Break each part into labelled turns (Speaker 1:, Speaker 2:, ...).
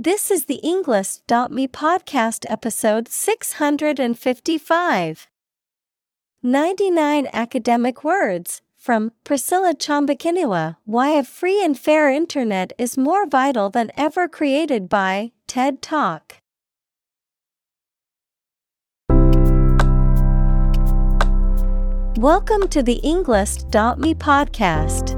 Speaker 1: This is the Englist.me podcast episode 655. 99 academic words from Priscilla Chomba-Kinywa Why a free and fair internet is more vital than ever created by TED Talk. Welcome to the Englist.me podcast.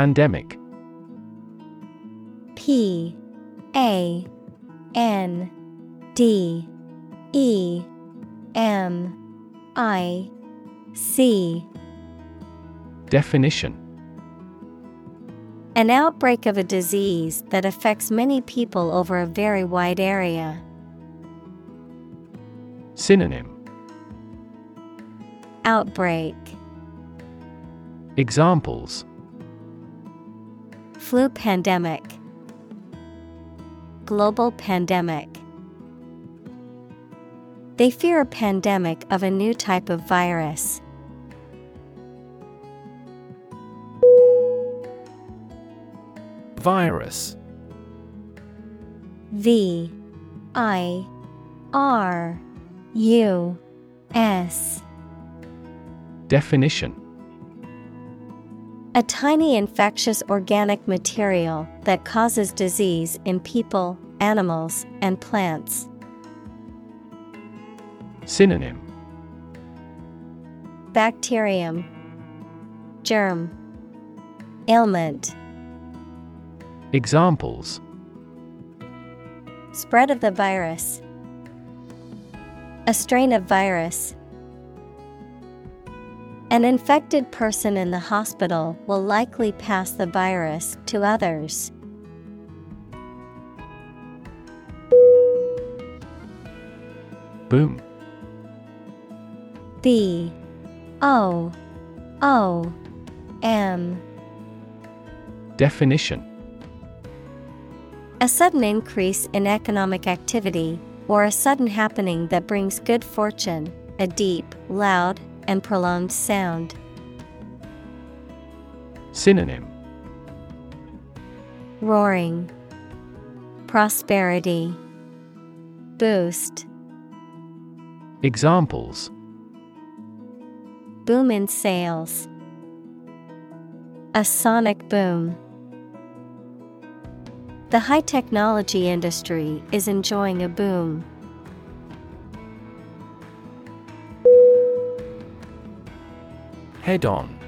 Speaker 2: Pandemic.
Speaker 1: P A N D E M I C.
Speaker 2: Definition.
Speaker 1: An outbreak of a disease that affects many people over a very wide area.
Speaker 2: Synonym.
Speaker 1: Outbreak.
Speaker 2: Examples
Speaker 1: Flu pandemic. Global pandemic. They fear a pandemic of a new type of virus.
Speaker 2: Virus.
Speaker 1: V I R U S.
Speaker 2: Definition
Speaker 1: A tiny infectious organic material that causes disease in people, animals, and plants.
Speaker 2: Synonym
Speaker 1: Bacterium, Germ, Ailment,
Speaker 2: Examples
Speaker 1: Spread of the virus. A strain of virus. An infected person in the hospital will likely pass the virus to others.
Speaker 2: Boom.
Speaker 1: B O O M.
Speaker 2: Definition.
Speaker 1: A sudden increase in economic activity, or a sudden happening that brings good fortune, a deep, loud, and prolonged sound.
Speaker 2: Synonym
Speaker 1: Roaring, Prosperity, Boost,
Speaker 2: Examples
Speaker 1: Boom in sales, A sonic boom. The high technology industry is enjoying a boom.
Speaker 2: Head on.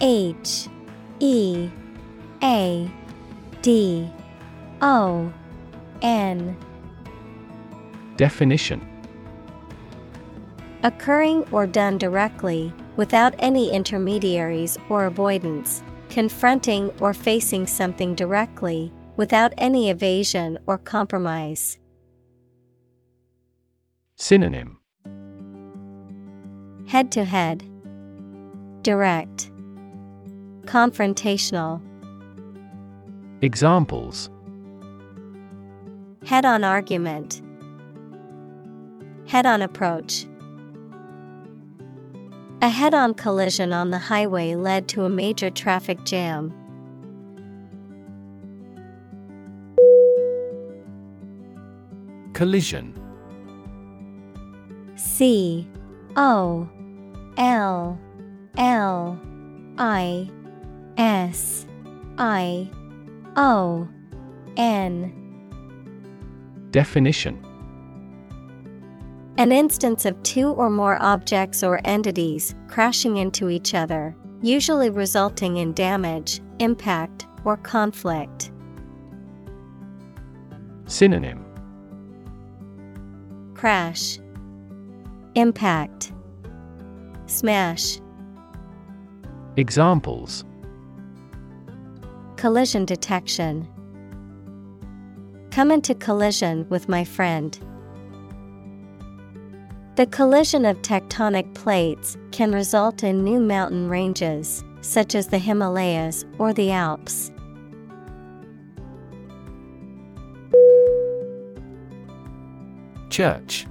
Speaker 1: H E A D O N.
Speaker 2: Definition.
Speaker 1: Occurring or done directly, without any intermediaries or avoidance, confronting or facing something directly, without any evasion or compromise.
Speaker 2: Synonym
Speaker 1: Head to head, direct, confrontational,
Speaker 2: Examples.
Speaker 1: Head on argument, head on approach. A head on collision on the highway led to a major traffic jam.
Speaker 2: Collision.
Speaker 1: C O L L I S I O N.
Speaker 2: Definition
Speaker 1: An instance of two or more objects or entities crashing into each other, usually resulting in damage, impact, or conflict.
Speaker 2: Synonym
Speaker 1: Crash, Impact, Smash.
Speaker 2: Examples
Speaker 1: Collision detection. Come into collision with my friend. The collision of tectonic plates can result in new mountain ranges, such as the Himalayas or the Alps.
Speaker 2: Church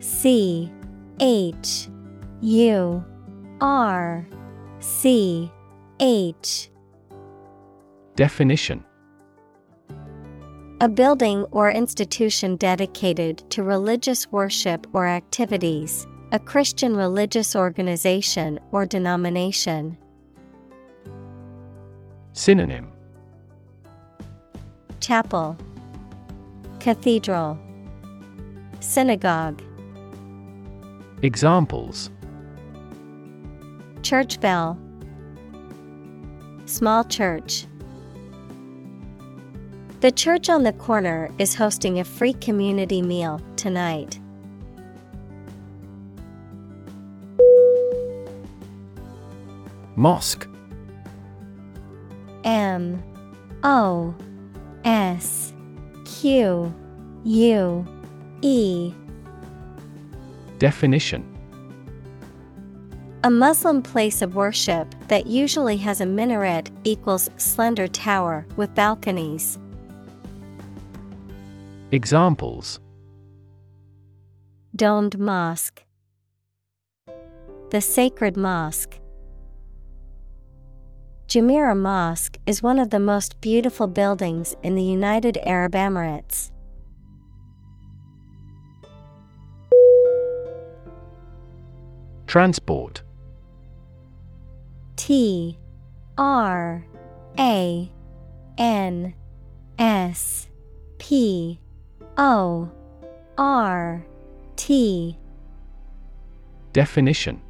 Speaker 1: C H U R C H.
Speaker 2: Definition.
Speaker 1: A building or institution dedicated to religious worship or activities, a Christian religious organization or denomination.
Speaker 2: Synonym.
Speaker 1: Chapel, Cathedral, Synagogue,
Speaker 2: Examples.
Speaker 1: Church bell, Small church. The church on the corner is hosting a free community meal tonight.
Speaker 2: Mosque.
Speaker 1: M. O. S. Q. U. E
Speaker 2: Definition
Speaker 1: A Muslim place of worship that usually has a minaret equals slender tower with balconies.
Speaker 2: Examples
Speaker 1: Domed mosque. The sacred mosque. Jumeirah Mosque is one of the most beautiful buildings in the United Arab Emirates.
Speaker 2: Transport.
Speaker 1: T R A N S P O R T.
Speaker 2: Definition.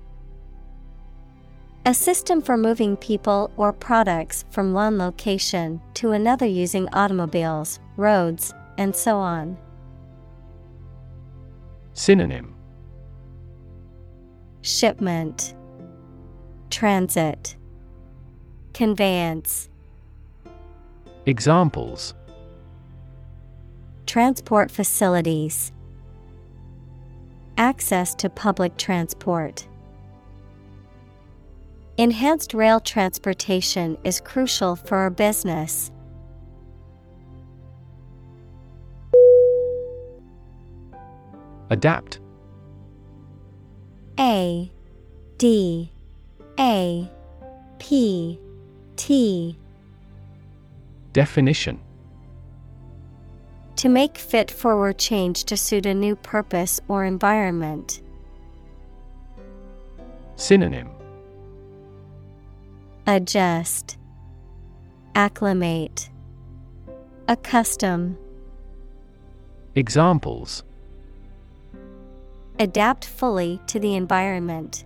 Speaker 1: A system for moving people or products from one location to another using automobiles, roads, and so on.
Speaker 2: Synonym
Speaker 1: Shipment, Transit, Conveyance,
Speaker 2: Examples
Speaker 1: Transport facilities, Access to public transport. Enhanced rail transportation is crucial for our business.
Speaker 2: Adapt
Speaker 1: A D A P T.
Speaker 2: Definition.
Speaker 1: To make fit forward change to suit a new purpose or environment.
Speaker 2: Synonym.
Speaker 1: Adjust, Acclimate, Accustom.
Speaker 2: Examples
Speaker 1: Adapt fully to the environment.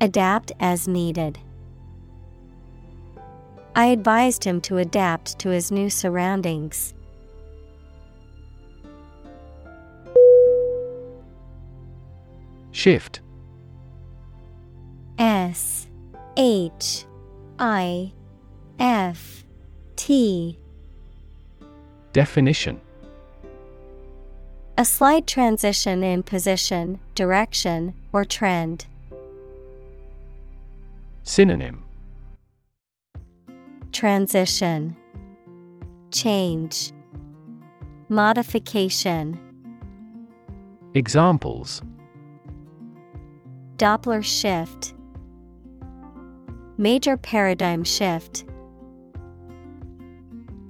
Speaker 1: Adapt as needed. I advised him to adapt to his new surroundings.
Speaker 2: Shift
Speaker 1: S H I F T
Speaker 2: Definition
Speaker 1: A slight transition in position, direction, or trend.
Speaker 2: Synonym
Speaker 1: Transition Change Modification
Speaker 2: Examples
Speaker 1: Doppler shift Major paradigm shift.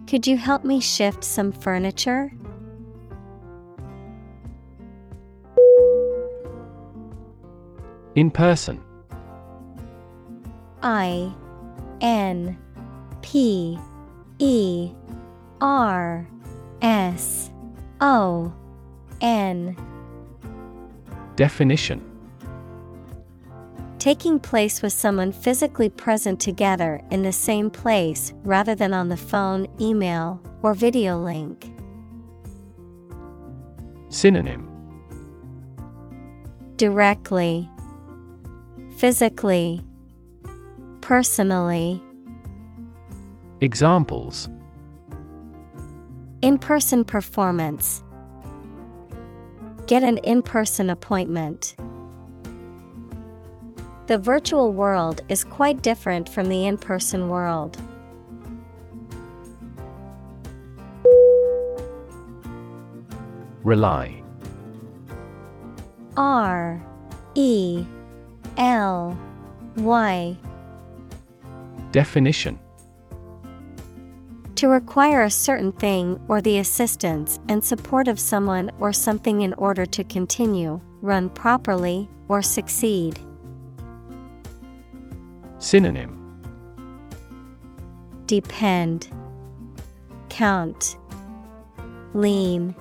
Speaker 1: Could you help me shift some furniture?
Speaker 2: In person
Speaker 1: I N P E R S O N.
Speaker 2: Definition
Speaker 1: Taking place with someone physically present together in the same place rather than on the phone, email, or video link.
Speaker 2: Synonym
Speaker 1: Directly, Physically, Personally.
Speaker 2: Examples
Speaker 1: In person performance. Get an in person appointment. The virtual world is quite different from the in person world.
Speaker 2: Rely
Speaker 1: R E L Y.
Speaker 2: Definition.
Speaker 1: To require a certain thing or the assistance and support of someone or something in order to continue, run properly, or succeed.
Speaker 2: Synonym.
Speaker 1: Depend, Count, Lean.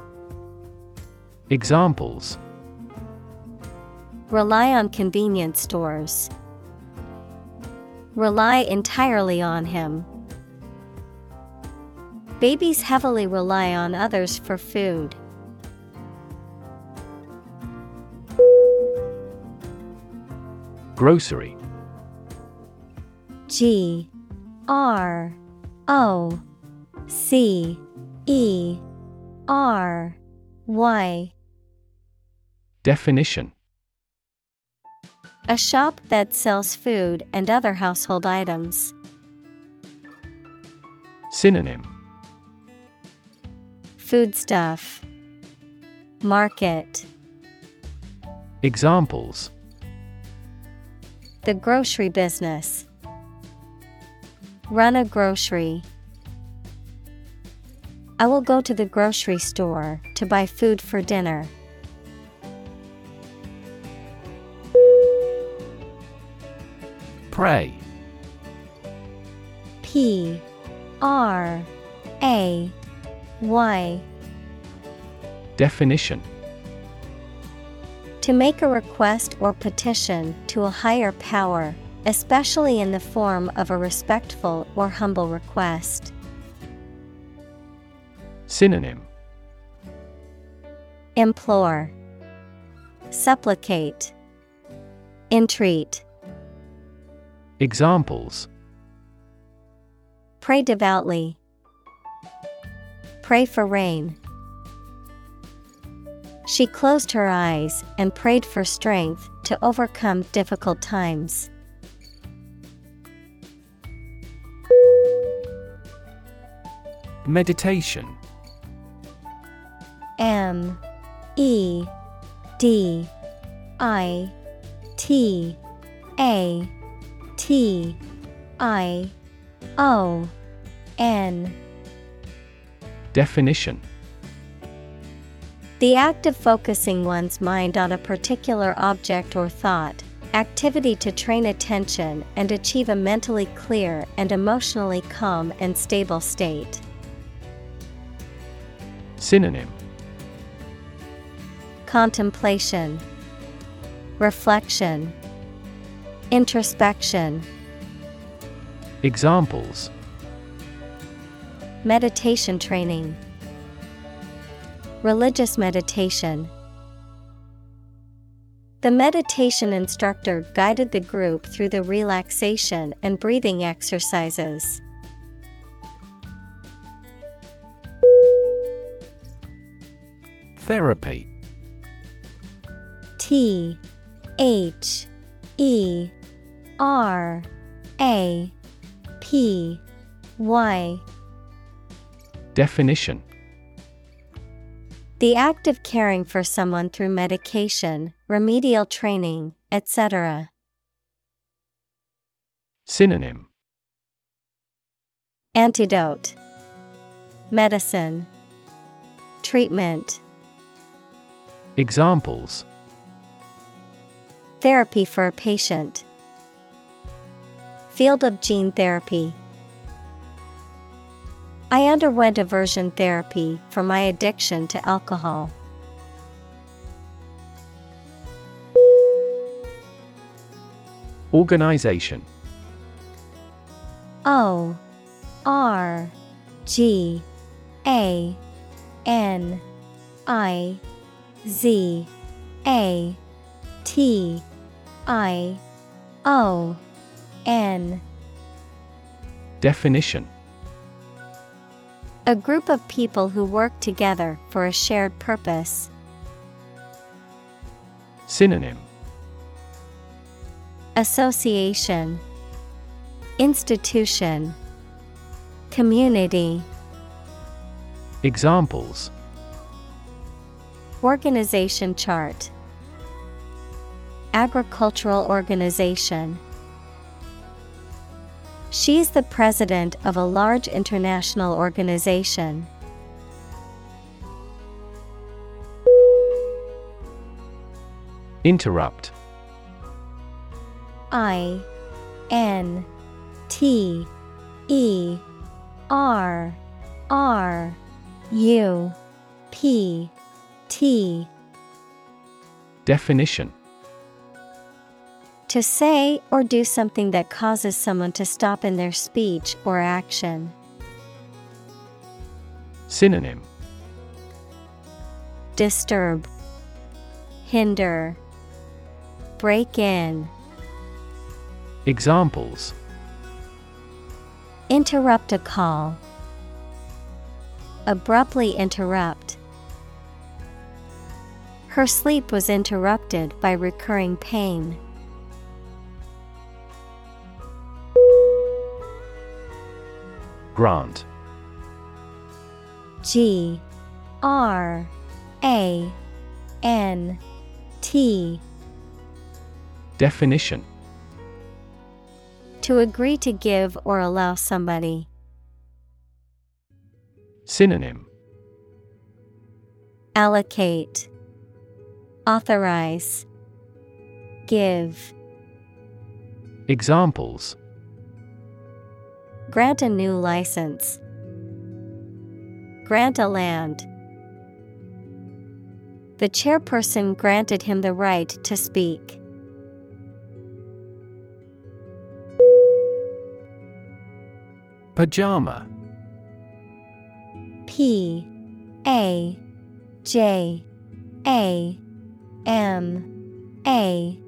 Speaker 2: Examples
Speaker 1: Rely on convenience stores. Rely entirely on him. Babies heavily rely on others for food.
Speaker 2: Grocery
Speaker 1: G R O C E R Y
Speaker 2: Definition
Speaker 1: A shop that sells food and other household items.
Speaker 2: Synonym
Speaker 1: Foodstuff Market
Speaker 2: Examples
Speaker 1: The grocery business. Run a grocery. I will go to the grocery store to buy food for dinner.
Speaker 2: Pray.
Speaker 1: P R A Y.
Speaker 2: Definition.
Speaker 1: To make a request or petition to a higher power, especially in the form of a respectful or humble request.
Speaker 2: Synonym.
Speaker 1: Implore, Supplicate, Entreat,
Speaker 2: Examples
Speaker 1: Pray devoutly, Pray for rain. She closed her eyes and prayed for strength to overcome difficult times.
Speaker 2: Meditation
Speaker 1: M E D I T A T I O N.
Speaker 2: Definition.
Speaker 1: The act of focusing one's mind on a particular object or thought, activity to train attention and achieve a mentally clear and emotionally calm and stable state.
Speaker 2: Synonym.
Speaker 1: Contemplation, Reflection, Introspection.
Speaker 2: Examples
Speaker 1: Meditation training, Religious meditation. The meditation instructor guided the group through the relaxation and breathing exercises.
Speaker 2: Therapy
Speaker 1: T H E R A P Y.
Speaker 2: Definition.
Speaker 1: The act of caring for someone through medication, remedial training, etc.
Speaker 2: Synonym.
Speaker 1: Antidote. Medicine. Treatment.
Speaker 2: Examples.
Speaker 1: Therapy for a patient. Field of gene therapy. I underwent aversion therapy for my addiction to alcohol.
Speaker 2: Organization
Speaker 1: O R G A N I Z A T I O N.
Speaker 2: Definition.
Speaker 1: A group of people who work together for a shared purpose.
Speaker 2: Synonym.
Speaker 1: Association. Institution. Community.
Speaker 2: Examples.
Speaker 1: Organization chart. Agricultural organization She's the president of a large international organization.
Speaker 2: Interrupt.
Speaker 1: I N T E R R U P T.
Speaker 2: Definition
Speaker 1: To say or do something that causes someone to stop in their speech or action.
Speaker 2: Synonym
Speaker 1: Disturb, Hinder, Break in.
Speaker 2: Examples
Speaker 1: Interrupt a call. Abruptly interrupt. Her sleep was interrupted by recurring pain.
Speaker 2: Grant.
Speaker 1: G R A N T.
Speaker 2: Definition.
Speaker 1: To agree to give or allow somebody.
Speaker 2: Synonym.
Speaker 1: Allocate, Authorize, Give.
Speaker 2: Examples
Speaker 1: Grant a new license. Grant a land. The chairperson granted him the right to speak.
Speaker 2: Pajama
Speaker 1: P A J A M A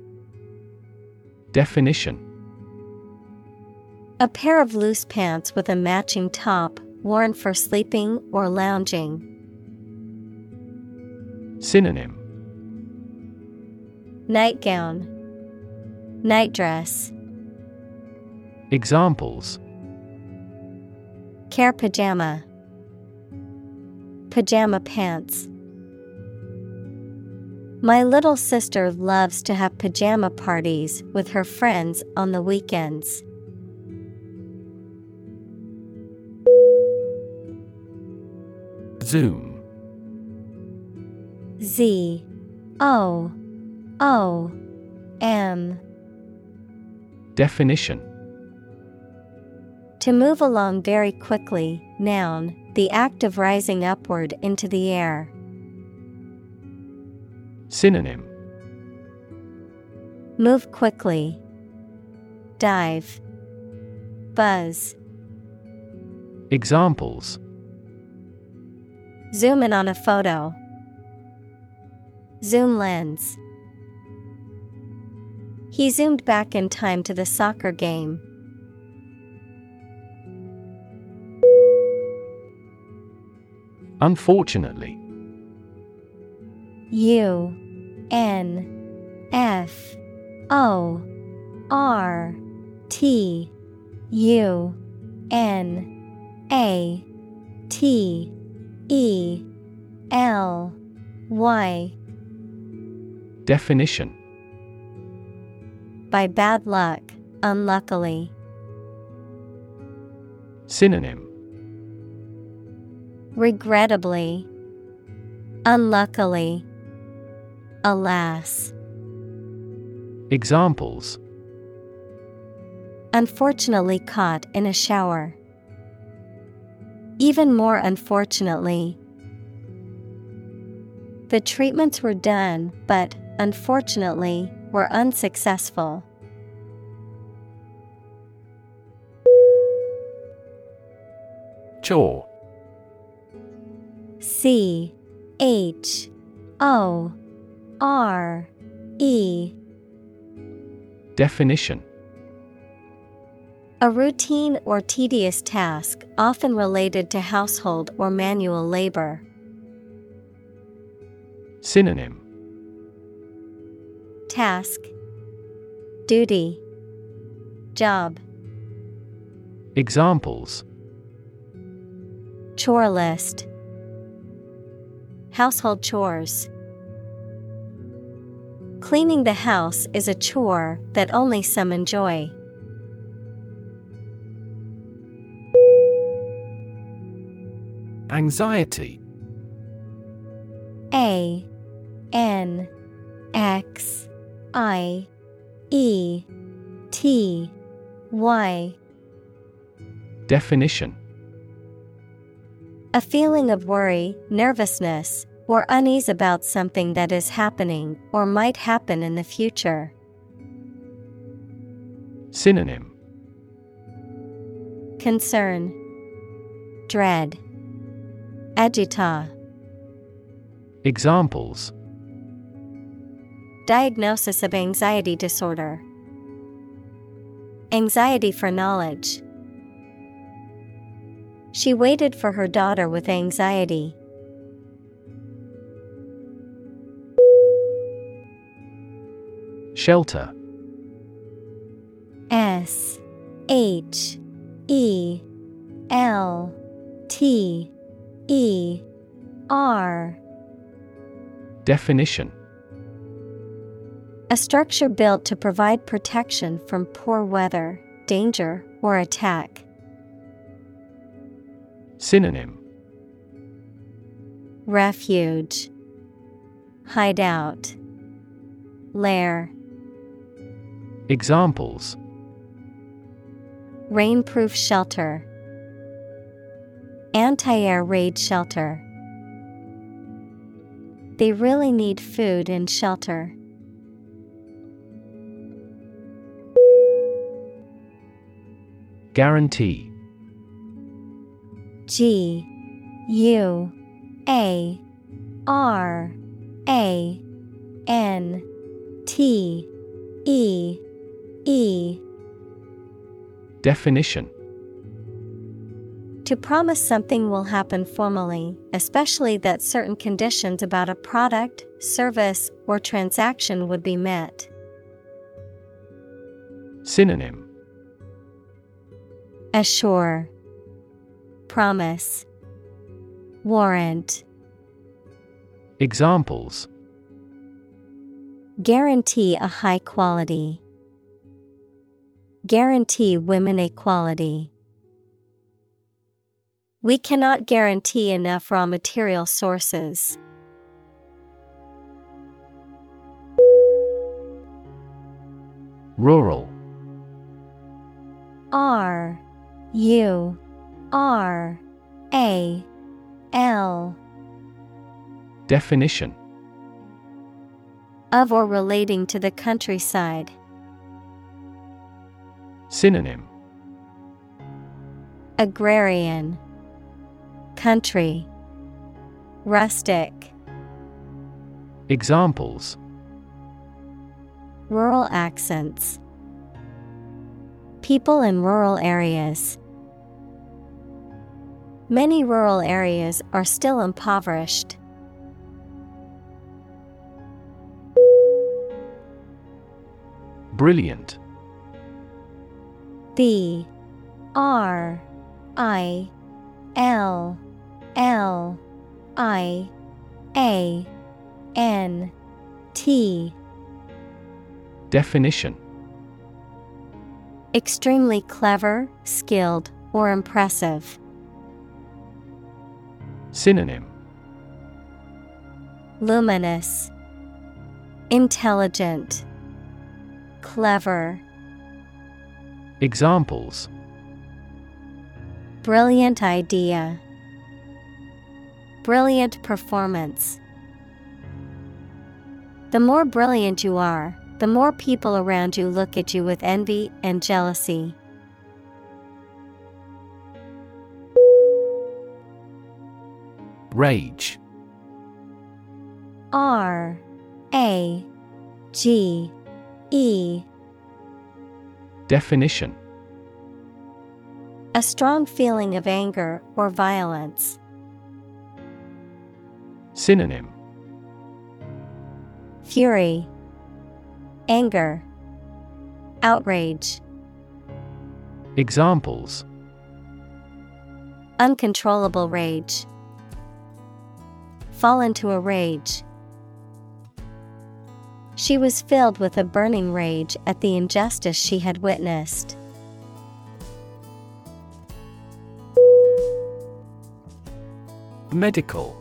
Speaker 2: Definition
Speaker 1: A pair of loose pants with a matching top, worn for sleeping or lounging.
Speaker 2: Synonym
Speaker 1: Nightgown, Nightdress,
Speaker 2: Examples
Speaker 1: Care pajama, Pajama pants. My little sister loves to have pajama parties with her friends on the weekends.
Speaker 2: Zoom
Speaker 1: Z O O M
Speaker 2: Definition
Speaker 1: To move along very quickly, noun, the act of rising upward into the air.
Speaker 2: Synonym
Speaker 1: Move quickly. Dive. Buzz.
Speaker 2: Examples
Speaker 1: Zoom in on a photo. Zoom lens. He zoomed back in time to the soccer game.
Speaker 2: Unfortunately
Speaker 1: U N F O R T U N A T E L Y
Speaker 2: Definition
Speaker 1: By bad luck, unluckily.
Speaker 2: Synonym
Speaker 1: Regrettably. Unluckily. Alas.
Speaker 2: Examples
Speaker 1: Unfortunately caught in a shower. Even more unfortunately. The treatments were done, but, unfortunately, were unsuccessful.
Speaker 2: Chore.
Speaker 1: C H O R E
Speaker 2: Definition
Speaker 1: A routine or tedious task, often related to household or manual labor.
Speaker 2: Synonym
Speaker 1: Task Duty Job
Speaker 2: Examples
Speaker 1: Chore list Household chores. Cleaning the house is a chore that only some enjoy.
Speaker 2: Anxiety.
Speaker 1: A N X I E T Y.
Speaker 2: Definition.
Speaker 1: A feeling of worry, nervousness, or unease about something that is happening or might happen in the future.
Speaker 2: Synonym.
Speaker 1: Concern, Dread, Agita.
Speaker 2: Examples
Speaker 1: Diagnosis of anxiety disorder. Anxiety for knowledge. She waited for her daughter with anxiety.
Speaker 2: Shelter
Speaker 1: S H E L T E R.
Speaker 2: Definition.
Speaker 1: A structure built to provide protection from poor weather, danger, or attack.
Speaker 2: Synonym.
Speaker 1: Refuge, Hideout, Lair.
Speaker 2: Examples.
Speaker 1: Rainproof shelter, Anti air raid shelter. They really need food and shelter.
Speaker 2: Guarantee
Speaker 1: G U A R A N T E E
Speaker 2: Definition
Speaker 1: To promise something will happen formally, especially that certain conditions about a product, service, or transaction would be met.
Speaker 2: Synonym
Speaker 1: Assure, Promise, Warrant,
Speaker 2: Examples
Speaker 1: Guarantee a high quality. Guarantee women equality. We cannot guarantee enough raw material sources.
Speaker 2: Rural.
Speaker 1: R U R A L.
Speaker 2: Definition.
Speaker 1: Of or relating to the countryside.
Speaker 2: Synonym.
Speaker 1: Agrarian Country. Rustic.
Speaker 2: Examples.
Speaker 1: Rural accents. People in rural areas. Many rural areas are still impoverished.
Speaker 2: Brilliant.
Speaker 1: B R I L L I A N T
Speaker 2: Definition
Speaker 1: Extremely clever, skilled, or impressive.
Speaker 2: Synonym
Speaker 1: Luminous, Intelligent, Clever.
Speaker 2: Examples
Speaker 1: Brilliant idea. Brilliant performance. The more brilliant you are, the more people around you look at you with envy and jealousy.
Speaker 2: Rage.
Speaker 1: R A G E
Speaker 2: Definition
Speaker 1: A strong feeling of anger or violence.
Speaker 2: Synonym
Speaker 1: Fury, Anger, Outrage,
Speaker 2: Examples
Speaker 1: Uncontrollable rage. Fall into a rage. She was filled with a burning rage at the injustice she had witnessed.
Speaker 2: Medical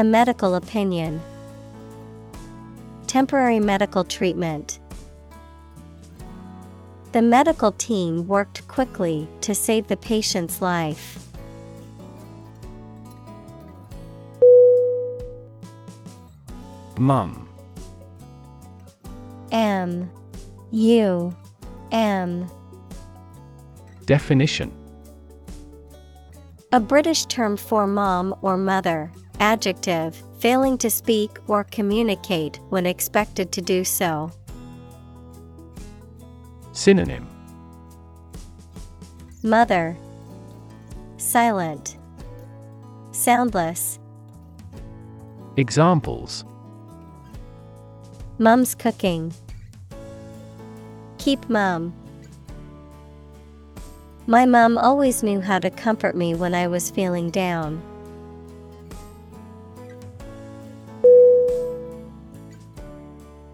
Speaker 1: A medical opinion. Temporary medical treatment. The medical team worked quickly to save the patient's life.
Speaker 2: Mum
Speaker 1: M U M
Speaker 2: Definition
Speaker 1: A British term for mom or mother, adjective, failing to speak or communicate when expected to do so.
Speaker 2: Synonym
Speaker 1: Mother Silent Soundless
Speaker 2: Examples
Speaker 1: Mum's cooking. Keep mum. My mum always knew how to comfort me when I was feeling down.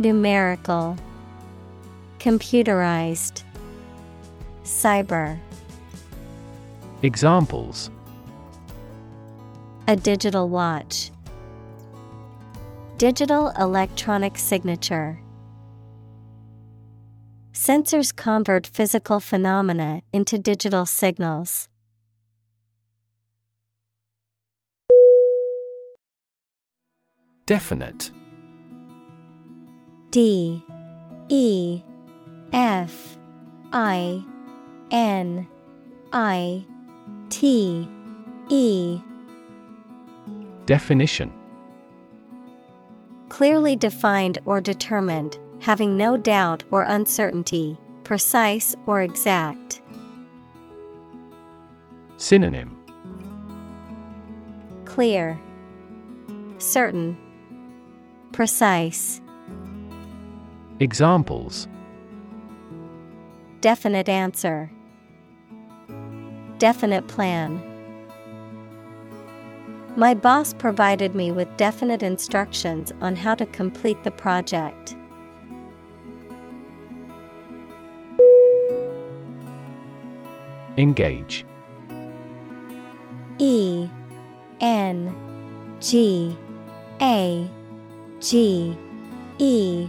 Speaker 1: Numerical Computerized Cyber.
Speaker 2: Examples.
Speaker 1: A digital watch. Digital electronic signature. Sensors convert physical phenomena into digital signals.
Speaker 2: Definite
Speaker 1: D E F I N I T E.
Speaker 2: Definition.
Speaker 1: Clearly defined or determined, having no doubt or uncertainty, precise or exact.
Speaker 2: Synonym.
Speaker 1: Clear, certain, precise.
Speaker 2: Examples
Speaker 1: Definite answer. Definite plan. My boss provided me with definite instructions on how to complete the project.
Speaker 2: Engage
Speaker 1: E N G A G E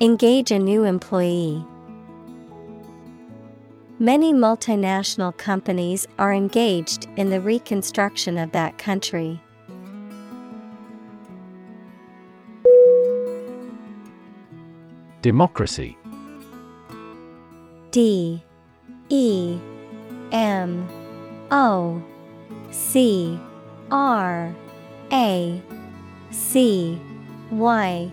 Speaker 1: Engage a new employee. Many multinational companies are engaged in the reconstruction of that country.
Speaker 2: Democracy.
Speaker 1: D. E. M. O. C. R. A. C. Y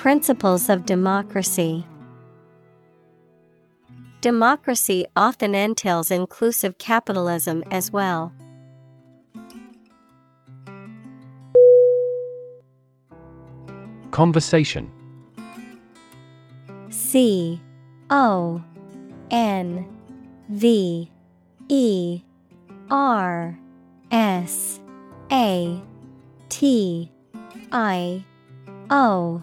Speaker 1: Principles of democracy. Democracy often entails inclusive capitalism as well.
Speaker 2: Conversation
Speaker 1: C O N V E R S A T I O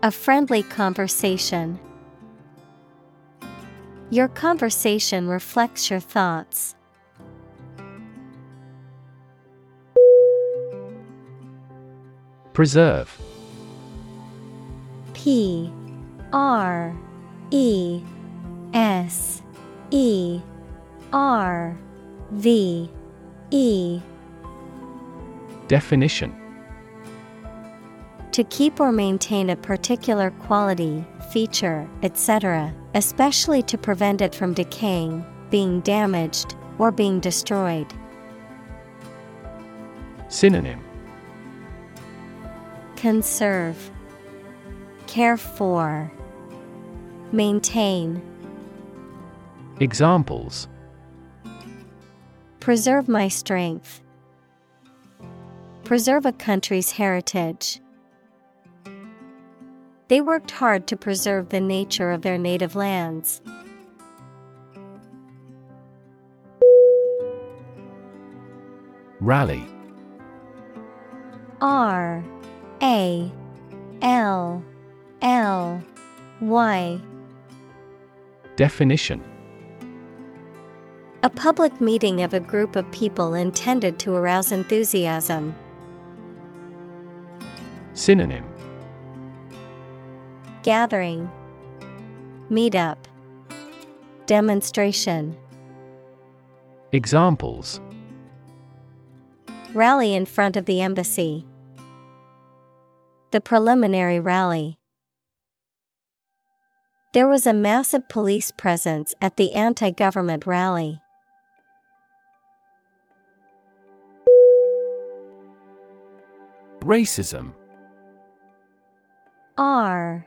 Speaker 1: A friendly conversation. Your conversation reflects your thoughts.
Speaker 2: Preserve
Speaker 1: P R E S E R V E
Speaker 2: Definition
Speaker 1: To keep or maintain a particular quality, feature, etc., especially to prevent it from decaying, being damaged, or being destroyed.
Speaker 2: Synonym
Speaker 1: Conserve, Care for, Maintain.
Speaker 2: Examples
Speaker 1: Preserve my strength. Preserve a country's heritage. They worked hard to preserve the nature of their native lands.
Speaker 2: Rally
Speaker 1: R A L L Y
Speaker 2: Definition
Speaker 1: A public meeting of a group of people intended to arouse enthusiasm.
Speaker 2: Synonym
Speaker 1: Gathering, Meetup, Demonstration.
Speaker 2: Examples
Speaker 1: Rally in front of the embassy. The preliminary rally. There was a massive police presence at the anti government rally.
Speaker 2: Racism
Speaker 1: R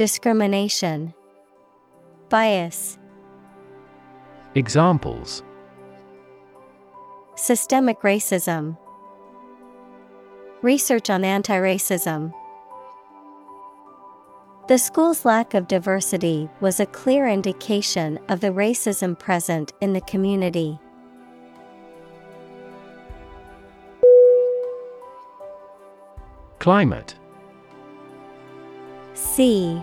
Speaker 1: Discrimination Bias
Speaker 2: Examples
Speaker 1: Systemic racism Research on anti racism. The school's lack of diversity was a clear indication of the racism present in the community.
Speaker 2: Climate
Speaker 1: See.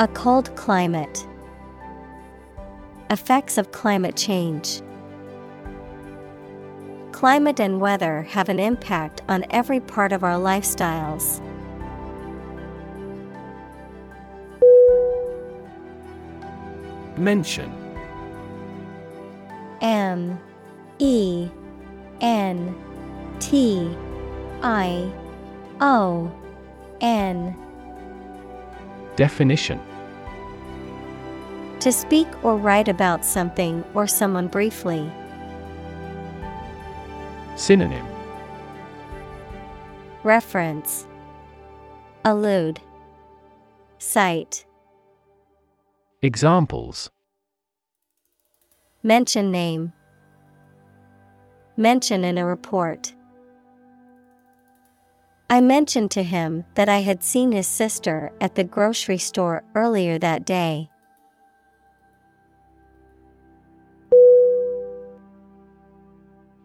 Speaker 1: A cold climate. Effects of climate change. Climate and weather have an impact on every part of our lifestyles.
Speaker 2: Mention.
Speaker 1: M. E. N. T. I. O. N.
Speaker 2: Definition
Speaker 1: To speak or write about something or someone briefly.
Speaker 2: Synonym
Speaker 1: Reference Allude Cite
Speaker 2: Examples
Speaker 1: Mention name Mention in a report. I mentioned to him that I had seen his sister at the grocery store earlier that day.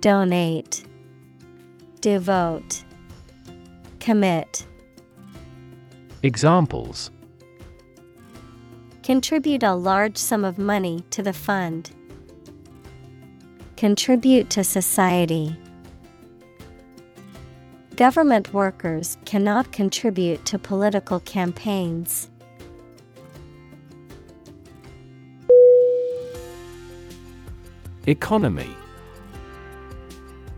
Speaker 1: Donate, Devote, Commit.
Speaker 2: Examples
Speaker 1: Contribute a large sum of money to the fund. Contribute to society. Government workers cannot contribute to political campaigns.
Speaker 2: Economy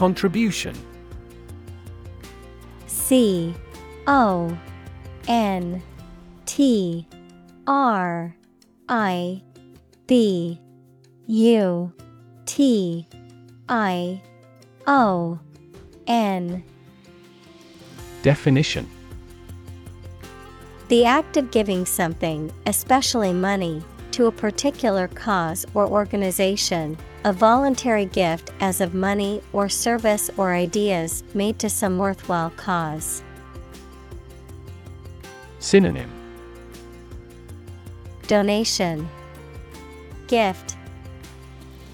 Speaker 2: Contribution.
Speaker 1: C O N T R I B U T I O N.
Speaker 2: Definition.
Speaker 1: The act of giving something, especially money, to a particular cause or organization, a voluntary gift as of money or service or ideas made to some worthwhile cause.
Speaker 2: Synonym
Speaker 1: Donation, Gift,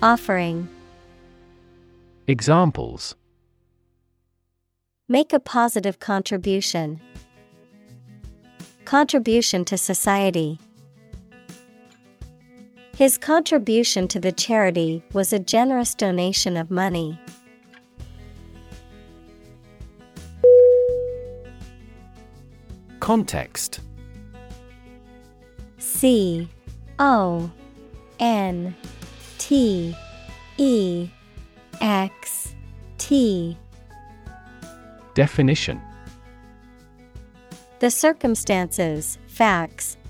Speaker 1: Offering.
Speaker 2: Examples
Speaker 1: Make a positive contribution. Contribution to society. His contribution to the charity was a generous donation of money.
Speaker 2: Context.
Speaker 1: C O N T E X T.
Speaker 2: Definition.
Speaker 1: The circumstances, facts,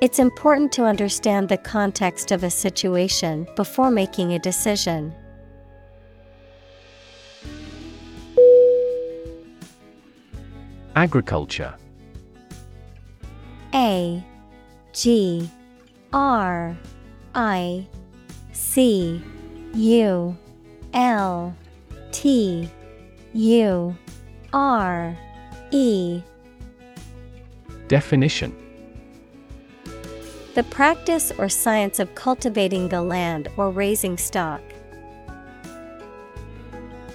Speaker 1: It's important to understand the context of a situation before making a decision.
Speaker 2: Agriculture.
Speaker 1: A G R I C U L T U R E.
Speaker 2: Definition
Speaker 1: The practice or science of cultivating the land or raising stock.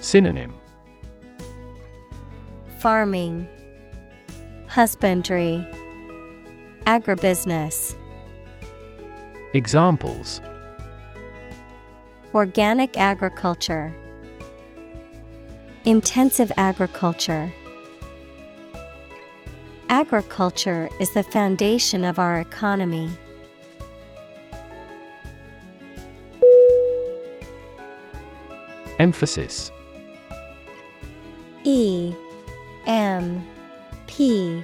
Speaker 2: Synonym.
Speaker 1: Farming. Husbandry. Agribusiness.
Speaker 2: Examples.
Speaker 1: Organic agriculture. Intensive agriculture. Agriculture is the foundation of our economy.
Speaker 2: Emphasis.
Speaker 1: E M P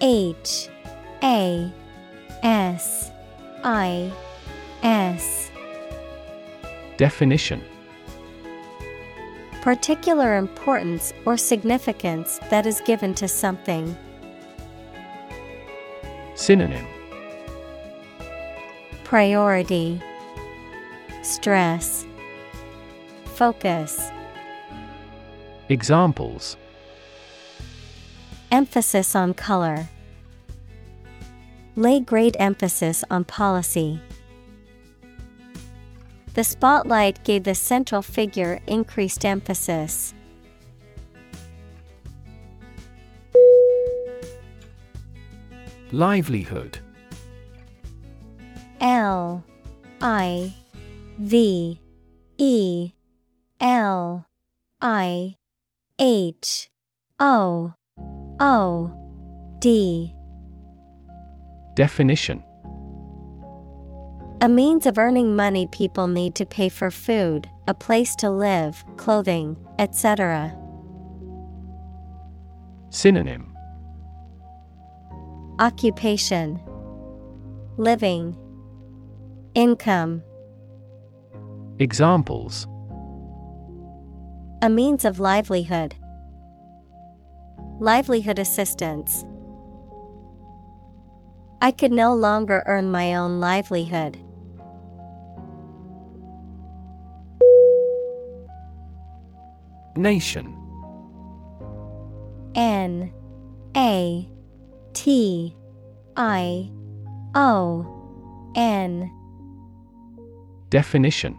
Speaker 1: H A S I S.
Speaker 2: Definition.
Speaker 1: Particular importance or significance that is given to something.
Speaker 2: Synonym.
Speaker 1: Priority. Stress Focus
Speaker 2: Examples
Speaker 1: Emphasis on color. Lay great emphasis on policy. The spotlight gave the central figure increased emphasis.
Speaker 2: Livelihood
Speaker 1: L I V E L I H O O D.
Speaker 2: Definition.
Speaker 1: A means of earning money people need to pay for food, a place to live, clothing, etc.
Speaker 2: Synonym.
Speaker 1: Occupation. Living. Income.
Speaker 2: Examples
Speaker 1: A means of livelihood. Livelihood assistance. I could no longer earn my own livelihood.
Speaker 2: Nation
Speaker 1: N A T I O N
Speaker 2: Definition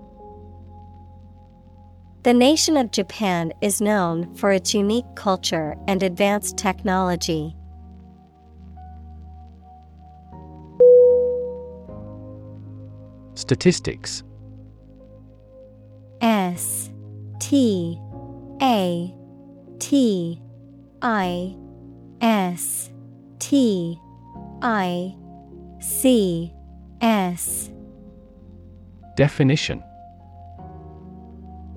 Speaker 1: The nation of Japan is known for its unique culture and advanced technology.
Speaker 2: Statistics.
Speaker 1: S T A T I S T I C S.
Speaker 2: Definition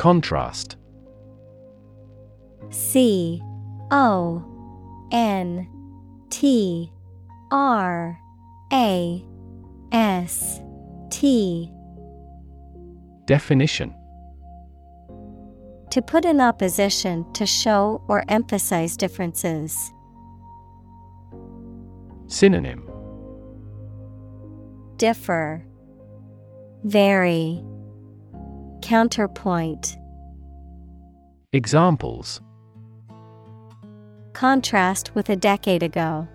Speaker 2: Contrast.
Speaker 1: C O N T R A S T.
Speaker 2: Definition.
Speaker 1: To put in opposition to show or emphasize differences.
Speaker 2: Synonym.
Speaker 1: Differ. Vary Counterpoint
Speaker 2: Examples
Speaker 1: Contrast with a decade ago.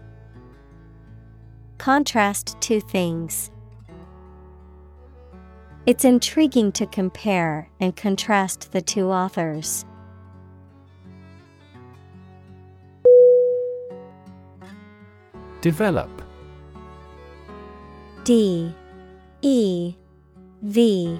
Speaker 1: Contrast two things. It's intriguing to compare and contrast the two authors.
Speaker 2: Develop
Speaker 1: D E V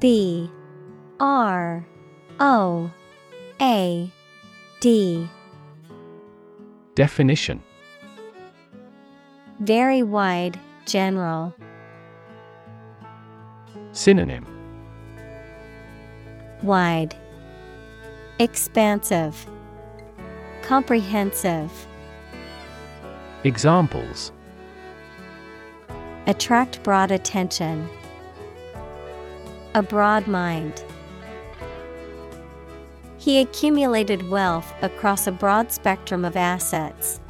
Speaker 1: B R O A D
Speaker 2: Definition
Speaker 1: Very wide, general.
Speaker 2: Synonym
Speaker 1: Wide, Expansive, Comprehensive.
Speaker 2: Examples
Speaker 1: Attract broad attention. A broad mind. He accumulated wealth across a broad spectrum of assets.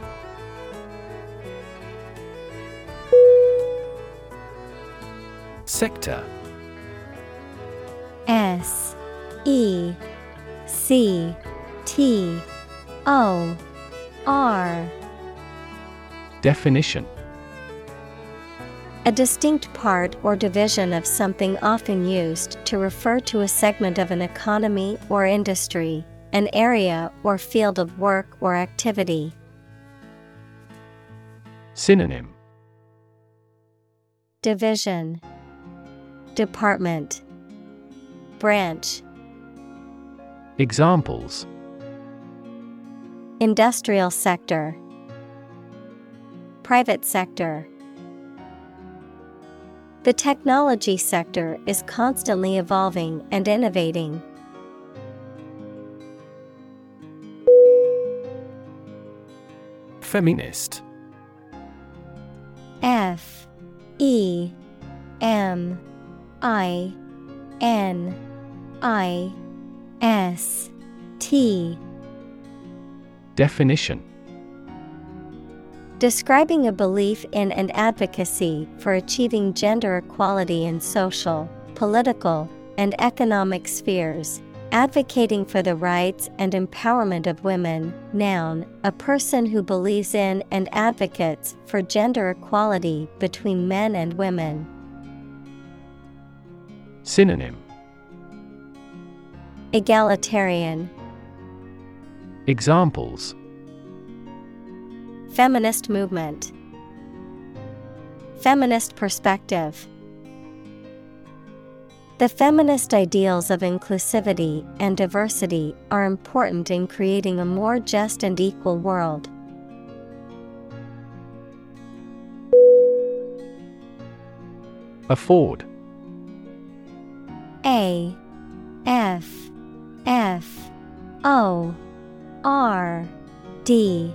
Speaker 2: Sector
Speaker 1: S E C T O R
Speaker 2: Definition
Speaker 1: A distinct part or division of something often used to refer to a segment of an economy or industry, an area or field of work or activity.
Speaker 2: Synonym.
Speaker 1: Division. Department. Branch.
Speaker 2: Examples.
Speaker 1: Industrial sector. Private sector The technology sector is constantly evolving and innovating.
Speaker 2: Feminist.
Speaker 1: F. E. M. I. N. I. S. T.
Speaker 2: Definition
Speaker 1: Describing a belief in and advocacy for achieving gender equality in social, political, and economic spheres, advocating for the rights and empowerment of women. Noun, a person who believes in and advocates for gender equality between men and women.
Speaker 2: Synonym
Speaker 1: Egalitarian,
Speaker 2: Examples
Speaker 1: Feminist movement, Feminist perspective. The feminist ideals of inclusivity and diversity are important in creating a more just and equal world.
Speaker 2: Afford
Speaker 1: A F F O R D.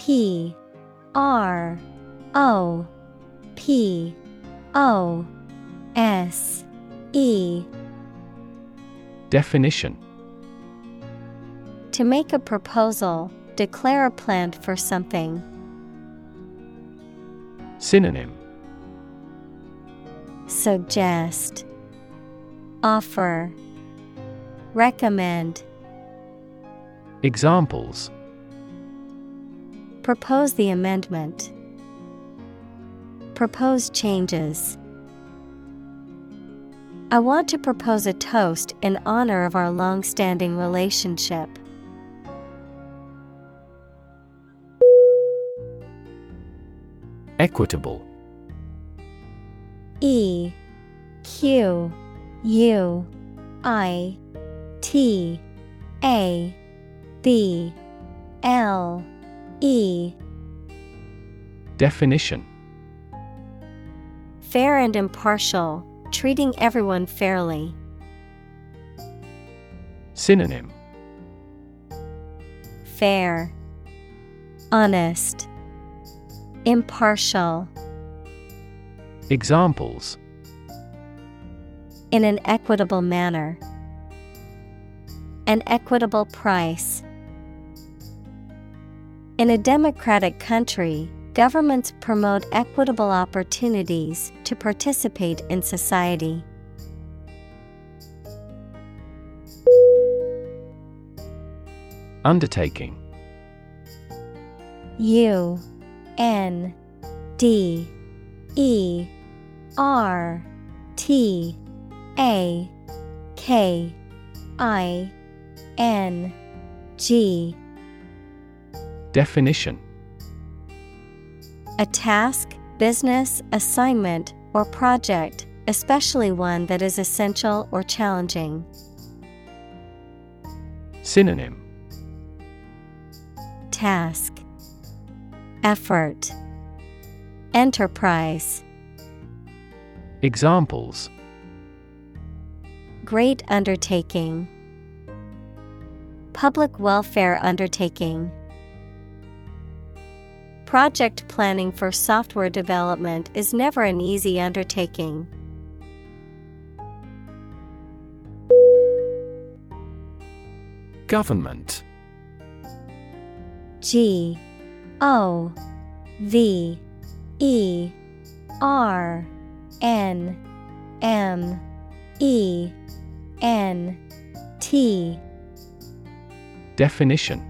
Speaker 1: P R O P O S E.
Speaker 2: Definition.
Speaker 1: To make a proposal, declare a plan for something.
Speaker 2: Synonym.
Speaker 1: Suggest. Offer. Recommend.
Speaker 2: Examples
Speaker 1: Propose the amendment. Propose changes. I want to propose a toast in honor of our long standing relationship.
Speaker 2: Equitable
Speaker 1: E Q U I T A B L E
Speaker 2: Definition
Speaker 1: Fair and impartial, treating everyone fairly.
Speaker 2: Synonym
Speaker 1: Fair, Honest, Impartial.
Speaker 2: Examples
Speaker 1: In an equitable manner. An equitable price. In a democratic country, governments promote equitable opportunities to participate in society.
Speaker 2: Undertaking
Speaker 1: U N D E R T A K I N G
Speaker 2: Definition.
Speaker 1: A task, business, assignment, or project, especially one that is essential or challenging.
Speaker 2: Synonym.
Speaker 1: Task. Effort. Enterprise.
Speaker 2: Examples.
Speaker 1: Great undertaking. Public welfare undertaking Project planning for software development is never an easy undertaking.
Speaker 2: Government.
Speaker 1: G O V E R N M E N T.
Speaker 2: Definition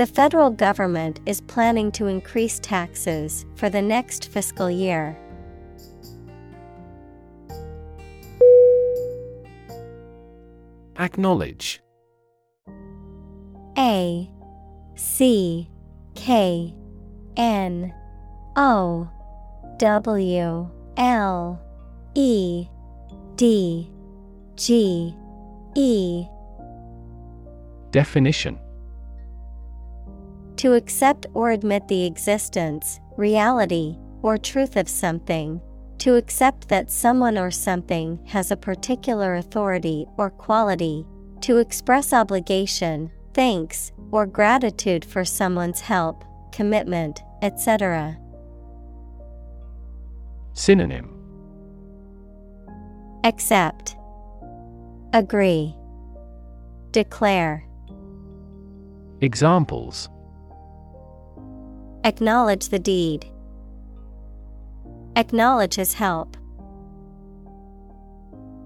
Speaker 1: The federal government is planning to increase taxes for the next fiscal year.
Speaker 2: Acknowledge.
Speaker 1: A C K N O W L E D G E.
Speaker 2: Definition
Speaker 1: To accept or admit the existence, reality, or truth of something. To accept that someone or something has a particular authority or quality. To express obligation, thanks, or gratitude for someone's help, commitment, etc.
Speaker 2: Synonym
Speaker 1: Accept, Agree, Declare.
Speaker 2: Examples
Speaker 1: Acknowledge the deed. Acknowledge his help.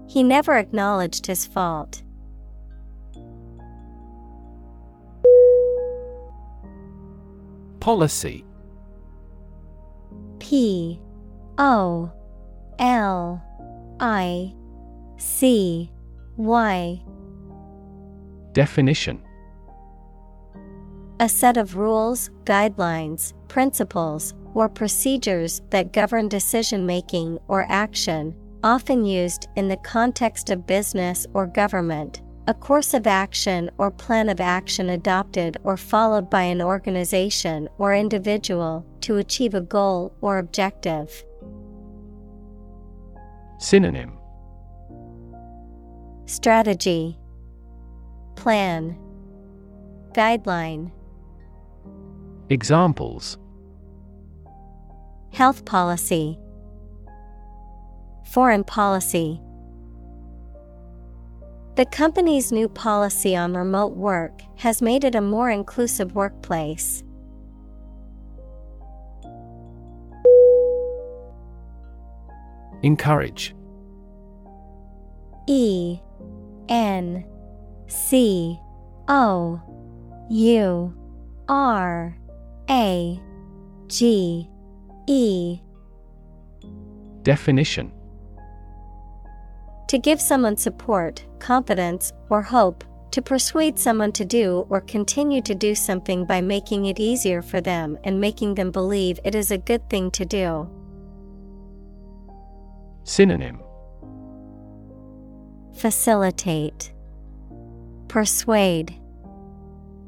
Speaker 1: He never acknowledged his fault.
Speaker 2: Policy
Speaker 1: P O L I C Y
Speaker 2: Definition
Speaker 1: A set of rules, guidelines, principles, or procedures that govern decision making or action, often used in the context of business or government. A course of action or plan of action adopted or followed by an organization or individual to achieve a goal or objective.
Speaker 2: Synonym
Speaker 1: Strategy Plan Guideline
Speaker 2: Examples.
Speaker 1: Health policy. Foreign policy. The company's new policy on remote work has made it a more inclusive workplace.
Speaker 2: Encourage.
Speaker 1: E N C O U R A G E.
Speaker 2: Definition.
Speaker 1: To give someone support, confidence, or hope, to persuade someone to do or continue to do something by making it easier for them and making them believe it is a good thing to do.
Speaker 2: Synonym.
Speaker 1: Facilitate, Persuade,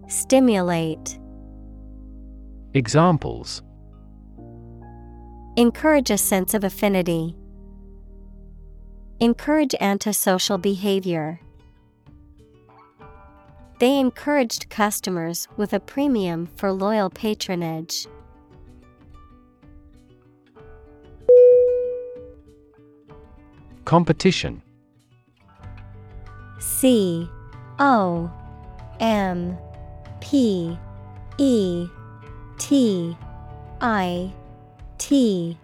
Speaker 1: Stimulate.
Speaker 2: Examples
Speaker 1: Encourage a sense of affinity. Encourage antisocial behavior. They encouraged customers with a premium for loyal patronage.
Speaker 2: Competition
Speaker 1: C O M P E T I T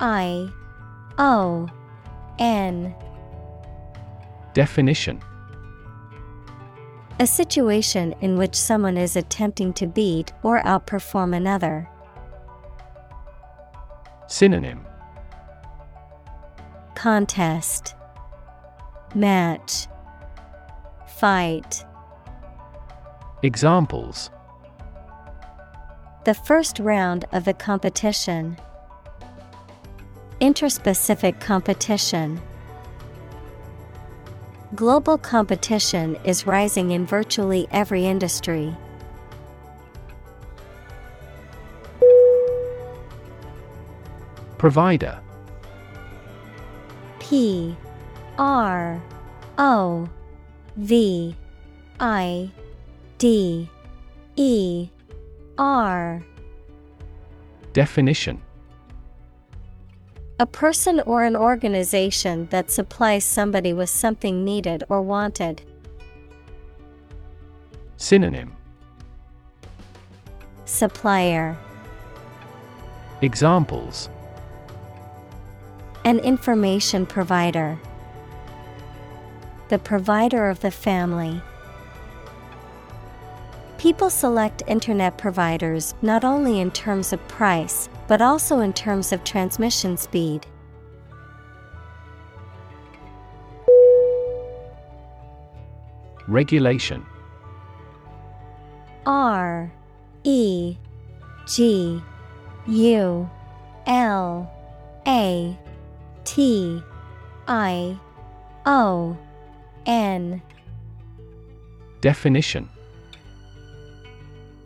Speaker 1: I O N.
Speaker 2: Definition.
Speaker 1: A situation in which someone is attempting to beat or outperform another.
Speaker 2: Synonym.
Speaker 1: Contest. Match. Fight.
Speaker 2: Examples
Speaker 1: The first round of the competition. Interspecific competition. Global competition is rising in virtually every industry.
Speaker 2: Provider
Speaker 1: P R O V I D E R
Speaker 2: Definition
Speaker 1: A person or an organization that supplies somebody with something needed or wanted.
Speaker 2: Synonym
Speaker 1: Supplier
Speaker 2: Examples
Speaker 1: An information provider. The provider of the family. People select internet providers not only in terms of price, but also in terms of transmission speed.
Speaker 2: Regulation.
Speaker 1: R E G U L A T I O N.
Speaker 2: Definition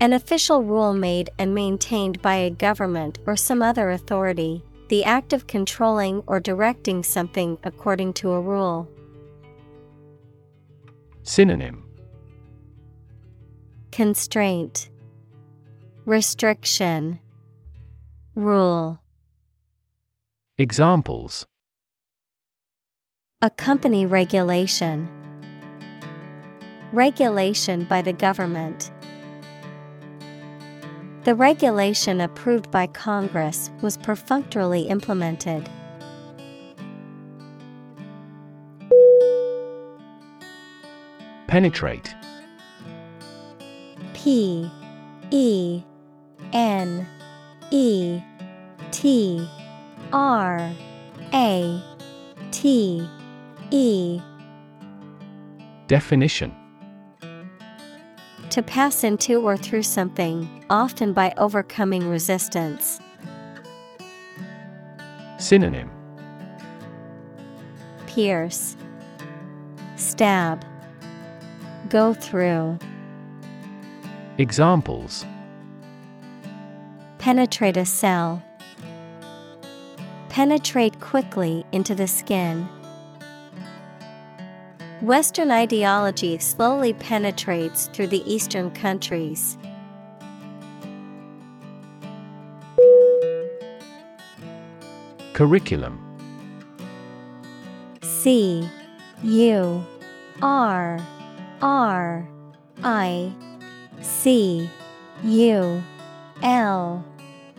Speaker 1: An official rule made and maintained by a government or some other authority, the act of controlling or directing something according to a rule.
Speaker 2: Synonym.
Speaker 1: Constraint. Restriction. Rule.
Speaker 2: Examples.
Speaker 1: A company regulation. Regulation by the government The regulation approved by Congress was perfunctorily implemented.
Speaker 2: Penetrate.
Speaker 1: P E N E T R A T E
Speaker 2: Definition
Speaker 1: To pass into or through something, often by overcoming resistance.
Speaker 2: Synonym
Speaker 1: Pierce, Stab, Go through.
Speaker 2: Examples
Speaker 1: Penetrate a cell. Penetrate quickly into the skin. Western ideology slowly penetrates through the Eastern countries.
Speaker 2: Curriculum.
Speaker 1: C U R R I C U L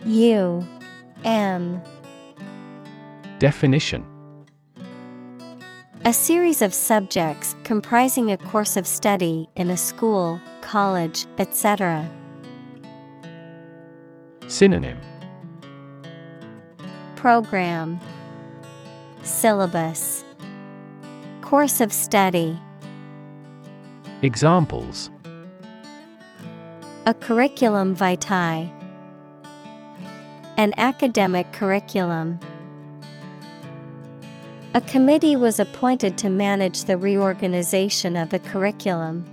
Speaker 1: U M.
Speaker 2: Definition
Speaker 1: A series of subjects comprising a course of study in a school, college, etc.
Speaker 2: Synonym.
Speaker 1: Program. Syllabus. Course of study.
Speaker 2: Examples.
Speaker 1: A curriculum vitae. An academic curriculum A committee was appointed to manage the reorganization of the curriculum.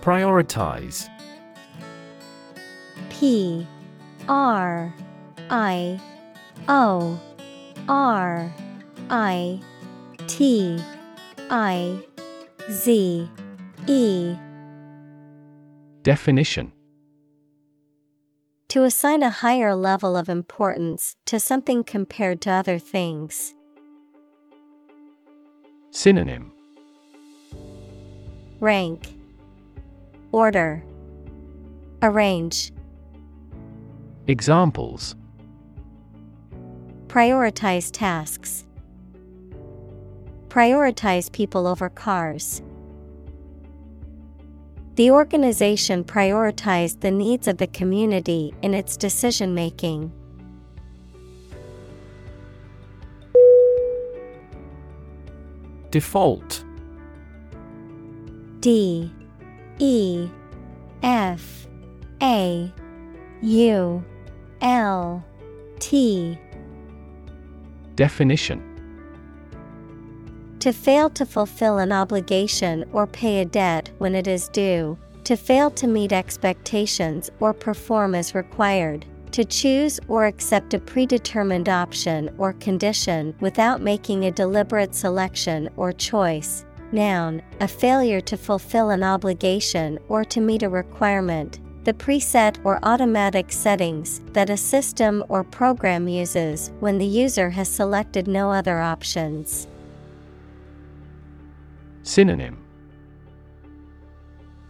Speaker 2: Prioritize.
Speaker 1: P R I O R I T I Z E.
Speaker 2: Definition
Speaker 1: To assign a higher level of importance to something compared to other things.
Speaker 2: Synonym
Speaker 1: Rank Order Arrange
Speaker 2: Examples
Speaker 1: Prioritize tasks. Prioritize people over cars. The organization prioritized the needs of the community in its decision making.
Speaker 2: Default.
Speaker 1: D E F A U L T.
Speaker 2: Definition
Speaker 1: To fail to fulfill an obligation or pay a debt when it is due, to fail to meet expectations or perform as required, to choose or accept a predetermined option or condition without making a deliberate selection or choice. Noun, a failure to fulfill an obligation or to meet a requirement, the preset or automatic settings that a system or program uses when the user has selected no other options.
Speaker 2: Synonym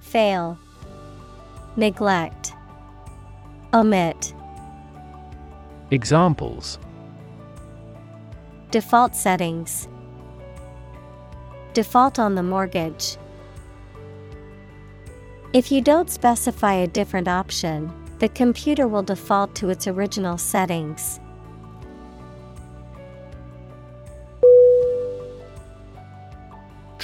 Speaker 1: Fail, Neglect, Omit.
Speaker 2: Examples
Speaker 1: Default settings. Default on the mortgage. If you don't specify a different option, the computer will default to its original settings.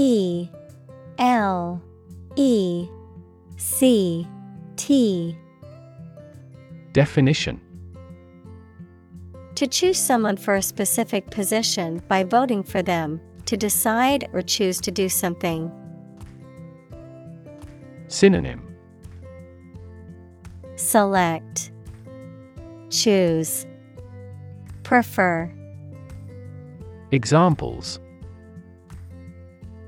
Speaker 1: E L E C T.
Speaker 2: Definition.
Speaker 1: To choose someone for a specific position by voting for them, to decide or choose to do something.
Speaker 2: Synonym.
Speaker 1: Select. Choose. Prefer.
Speaker 2: Examples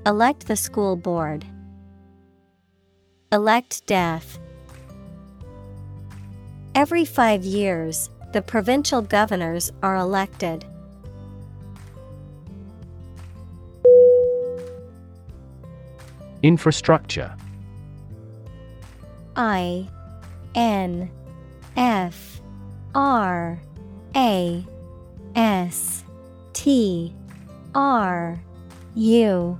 Speaker 1: Elect the school board. Elect death. Every five years, the provincial governors are elected.
Speaker 2: Infrastructure
Speaker 1: I N F R A S T R U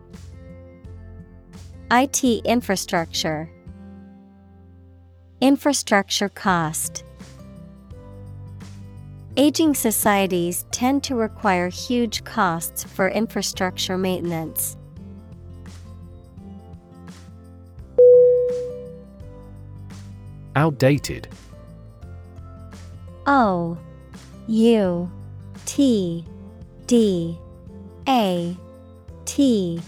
Speaker 1: IT infrastructure. Infrastructure cost. Aging societies tend to require huge costs for infrastructure maintenance.
Speaker 2: Outdated.
Speaker 1: O U T D A T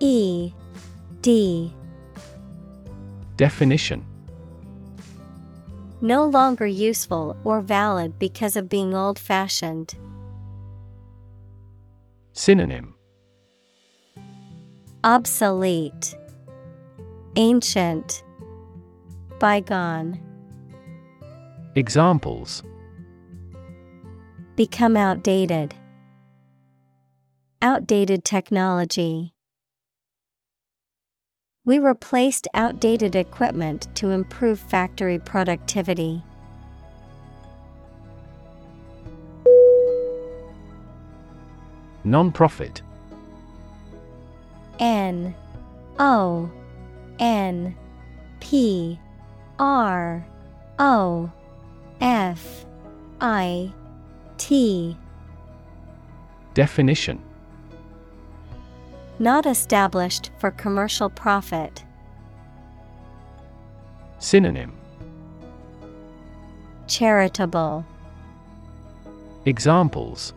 Speaker 1: E D.
Speaker 2: Definition.
Speaker 1: No longer useful or valid because of being old fashioned.
Speaker 2: Synonym.
Speaker 1: Obsolete, Ancient, Bygone,
Speaker 2: Examples.
Speaker 1: Become outdated. Outdated technology. We replaced outdated equipment to improve factory productivity.
Speaker 2: Non-profit.
Speaker 1: N O N P R O F I T.
Speaker 2: Definition
Speaker 1: Not established for commercial profit.
Speaker 2: Synonym
Speaker 1: Charitable.
Speaker 2: Examples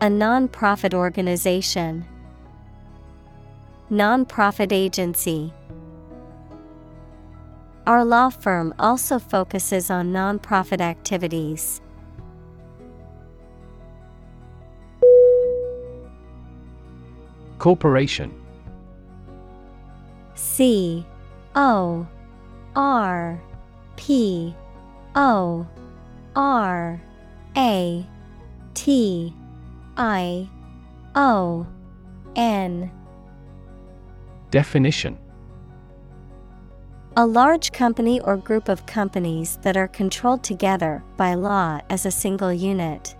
Speaker 1: A non-profit organization. Non-profit agency. Our law firm also focuses on non-profit activities.
Speaker 2: Corporation.
Speaker 1: C O R P O R A T I O N.
Speaker 2: Definition.
Speaker 1: A large company or group of companies that are controlled together by law as a single unit.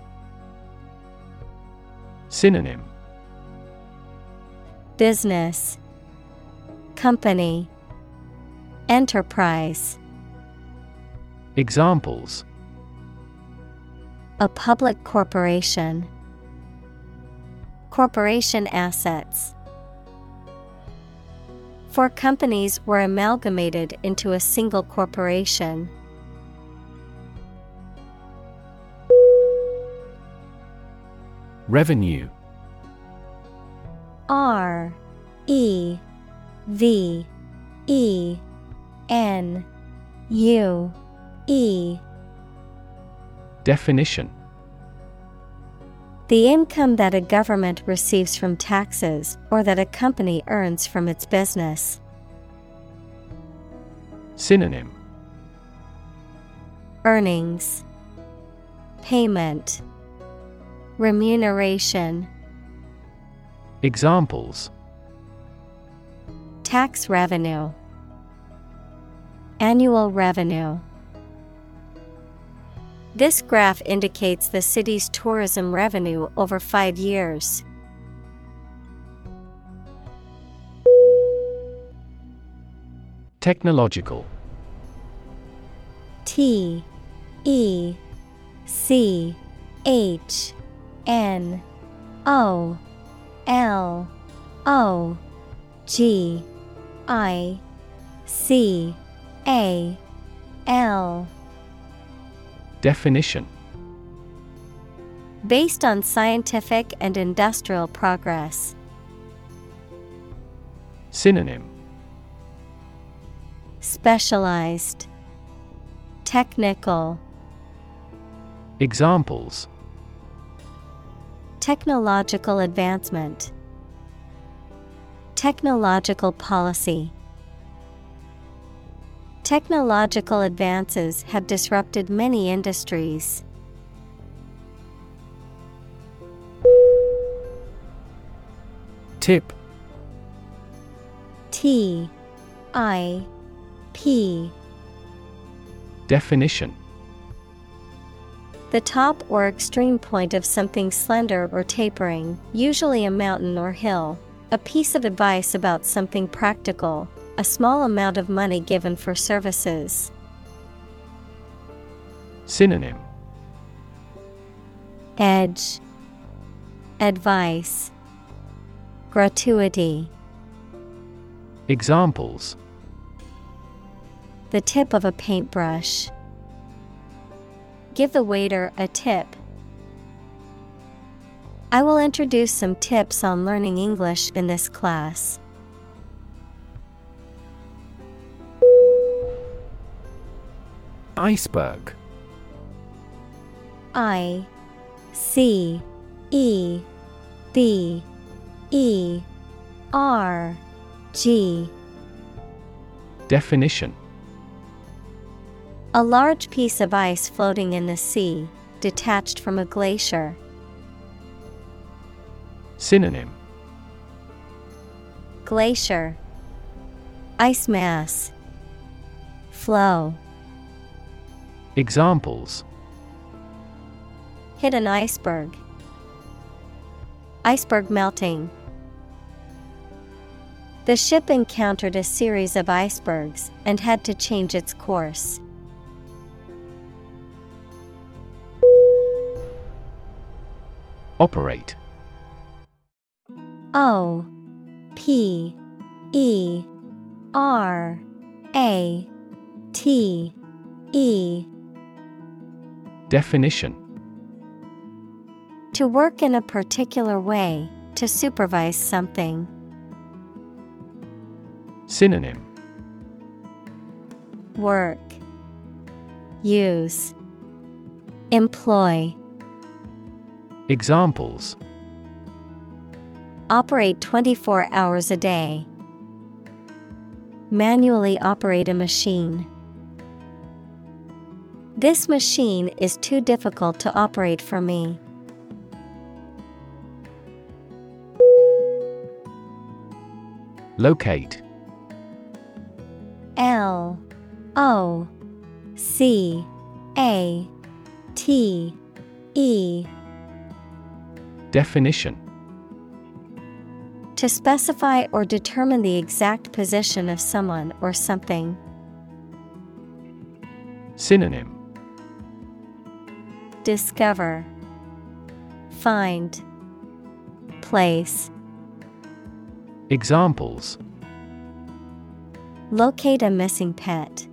Speaker 2: Synonym
Speaker 1: Business Company Enterprise.
Speaker 2: Examples.
Speaker 1: A public corporation. Corporation assets. Four companies were amalgamated into a single corporation.
Speaker 2: Revenue
Speaker 1: R E V E N U E.
Speaker 2: Definition.
Speaker 1: The income that a government receives from taxes or that a company earns from its business.
Speaker 2: Synonym.
Speaker 1: Earnings, Payment, Remuneration.
Speaker 2: Examples
Speaker 1: Tax revenue, Annual revenue. This graph indicates the city's tourism revenue over five years.
Speaker 2: Technological
Speaker 1: T E C H N O L O G I C A L.
Speaker 2: Definition.
Speaker 1: Based on scientific and industrial progress.
Speaker 2: Synonym.
Speaker 1: Specialized. Technical.
Speaker 2: Examples
Speaker 1: Technological advancement. Technological policy. Technological advances have disrupted many industries.
Speaker 2: Tip.
Speaker 1: T I P.
Speaker 2: Definition
Speaker 1: The top or extreme point of something slender or tapering, usually a mountain or hill. A piece of advice about something practical, a small amount of money given for services.
Speaker 2: Synonym
Speaker 1: Edge Advice Gratuity
Speaker 2: Examples
Speaker 1: The tip of a paintbrush. Give the waiter a tip. I will introduce some tips on learning English in this class.
Speaker 2: Iceberg
Speaker 1: I C E B E R G
Speaker 2: Definition
Speaker 1: A large piece of ice floating in the sea, detached from a glacier.
Speaker 2: Synonym
Speaker 1: Glacier Ice mass Floe
Speaker 2: Examples
Speaker 1: Hit an iceberg. Iceberg melting. The ship encountered a series of icebergs and had to change its course.
Speaker 2: Operate.
Speaker 1: O P E R A T E.
Speaker 2: Definition.
Speaker 1: To work in a particular way, to supervise something.
Speaker 2: Synonym.
Speaker 1: Work. Use. Employ
Speaker 2: Examples
Speaker 1: Operate 24 hours a day. Manually operate a machine. This machine is too difficult to operate for me.
Speaker 2: Locate
Speaker 1: L O C A T E
Speaker 2: Definition
Speaker 1: To specify or determine the exact position of someone or something.
Speaker 2: Synonym
Speaker 1: Discover Find Place
Speaker 2: Examples
Speaker 1: Locate a missing pet.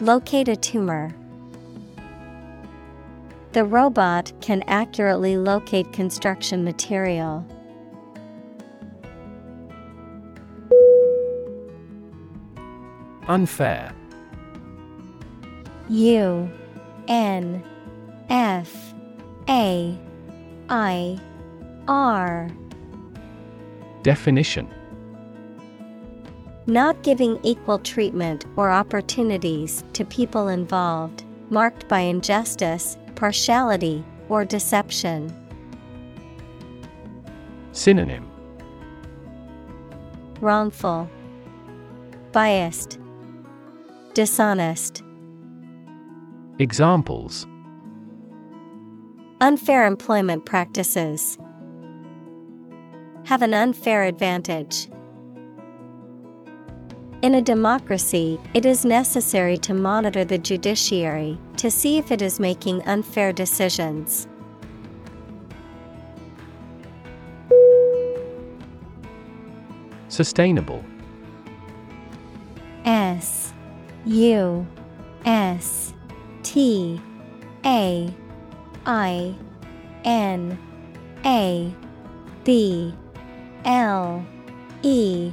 Speaker 1: Locate a tumor. The robot can accurately locate construction material.
Speaker 2: Unfair.
Speaker 1: U N F A I R.
Speaker 2: Definition.
Speaker 1: Not giving equal treatment or opportunities to people involved, marked by injustice, partiality, or deception.
Speaker 2: Synonym
Speaker 1: Wrongful, Biased, Dishonest.
Speaker 2: Examples
Speaker 1: Unfair employment practices have an unfair advantage. In a democracy, it is necessary to monitor the judiciary to see if it is making unfair decisions.
Speaker 2: Sustainable
Speaker 1: S U S T A I N A B L E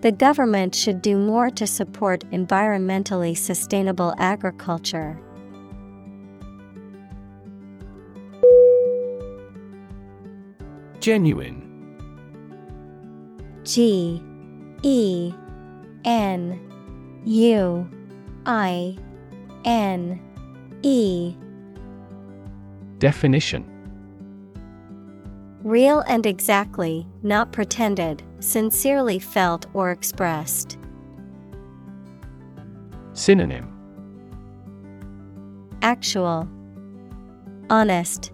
Speaker 1: The government should do more to support environmentally sustainable agriculture.
Speaker 2: Genuine.
Speaker 1: G E N U I N E.
Speaker 2: Definition.
Speaker 1: Real and exactly, not pretended, sincerely felt or expressed.
Speaker 2: Synonym
Speaker 1: Actual, Honest,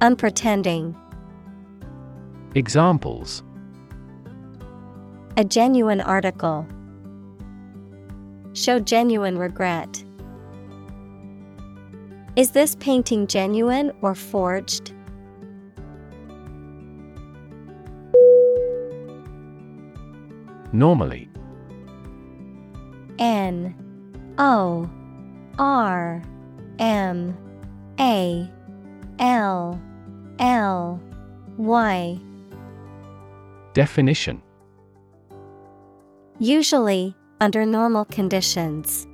Speaker 1: Unpretending.
Speaker 2: Examples
Speaker 1: A genuine article. Show genuine regret. Is this painting genuine or forged?
Speaker 2: Normally.
Speaker 1: N O R M A L L Y.
Speaker 2: Definition.
Speaker 1: Usually, under normal conditions.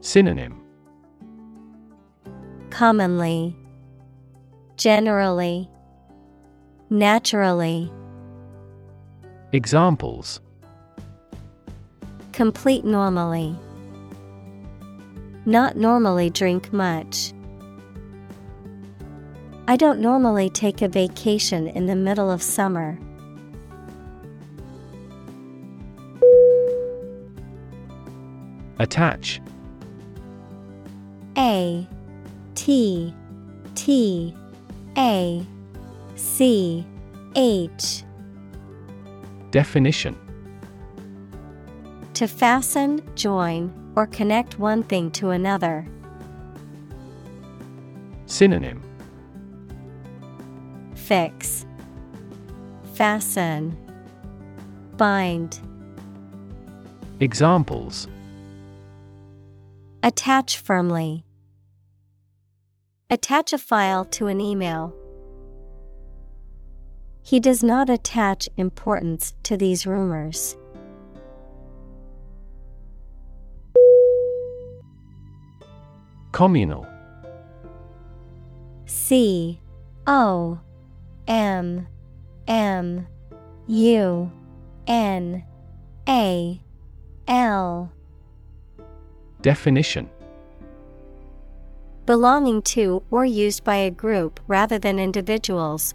Speaker 2: Synonym.
Speaker 1: Commonly, Generally, Naturally.
Speaker 2: Examples
Speaker 1: Complete normally. Not normally drink much. I don't normally take a vacation in the middle of summer.
Speaker 2: Attach
Speaker 1: A T T A C H
Speaker 2: Definition
Speaker 1: To fasten, join, or connect one thing to another.
Speaker 2: Synonym
Speaker 1: Fix, Fasten, Bind.
Speaker 2: Examples
Speaker 1: Attach firmly. Attach a file to an email. He does not attach importance to these rumors.
Speaker 2: Communal.
Speaker 1: C O M M U N A L.
Speaker 2: Definition.
Speaker 1: Belonging to or used by a group rather than individuals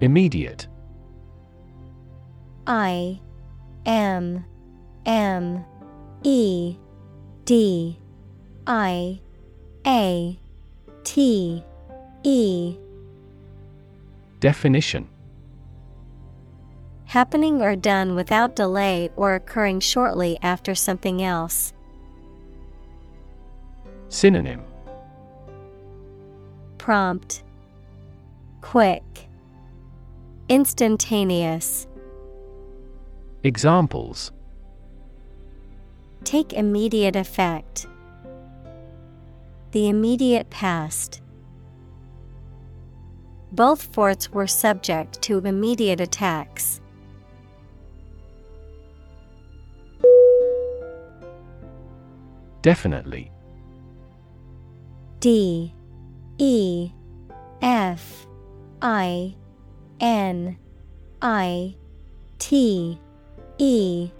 Speaker 2: Immediate.
Speaker 1: I M M E D I A T E.
Speaker 2: Definition.
Speaker 1: Happening or done without delay or occurring shortly after something else.
Speaker 2: Synonym.
Speaker 1: Prompt. Quick Instantaneous
Speaker 2: Examples
Speaker 1: Take immediate effect. The immediate past. Both forts were subject to immediate attacks.
Speaker 2: Definitely
Speaker 1: D E F I N I T E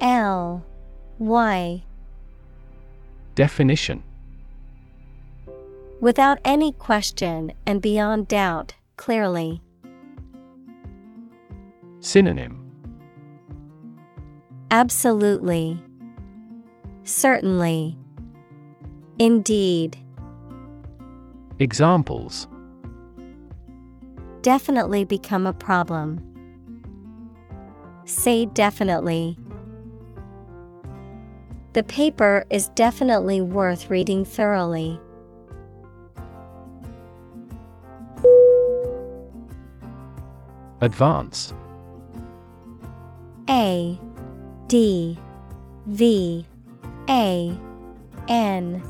Speaker 1: L Y
Speaker 2: Definition
Speaker 1: Without any question and beyond doubt, clearly.
Speaker 2: Synonym
Speaker 1: Absolutely. Certainly. Indeed.
Speaker 2: Examples
Speaker 1: Definitely become a problem. Say definitely. The paper is definitely worth reading thoroughly.
Speaker 2: Advance
Speaker 1: A D V A N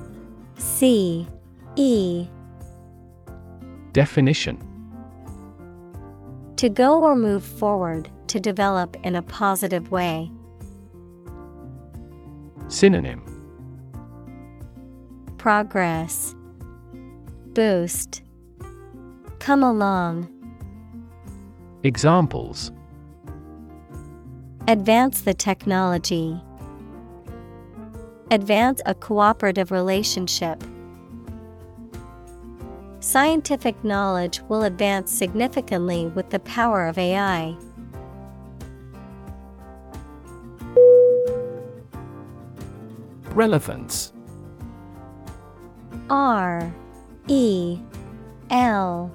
Speaker 1: C E
Speaker 2: Definition
Speaker 1: To go or move forward, to develop in a positive way.
Speaker 2: Synonym
Speaker 1: Progress Boost Come along.
Speaker 2: Examples
Speaker 1: Advance the technology. Advance a cooperative relationship. Scientific knowledge will advance significantly with the power of AI.
Speaker 2: Relevance.
Speaker 1: R E L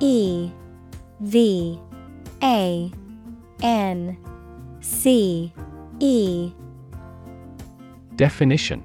Speaker 1: E V A N C E.
Speaker 2: Definition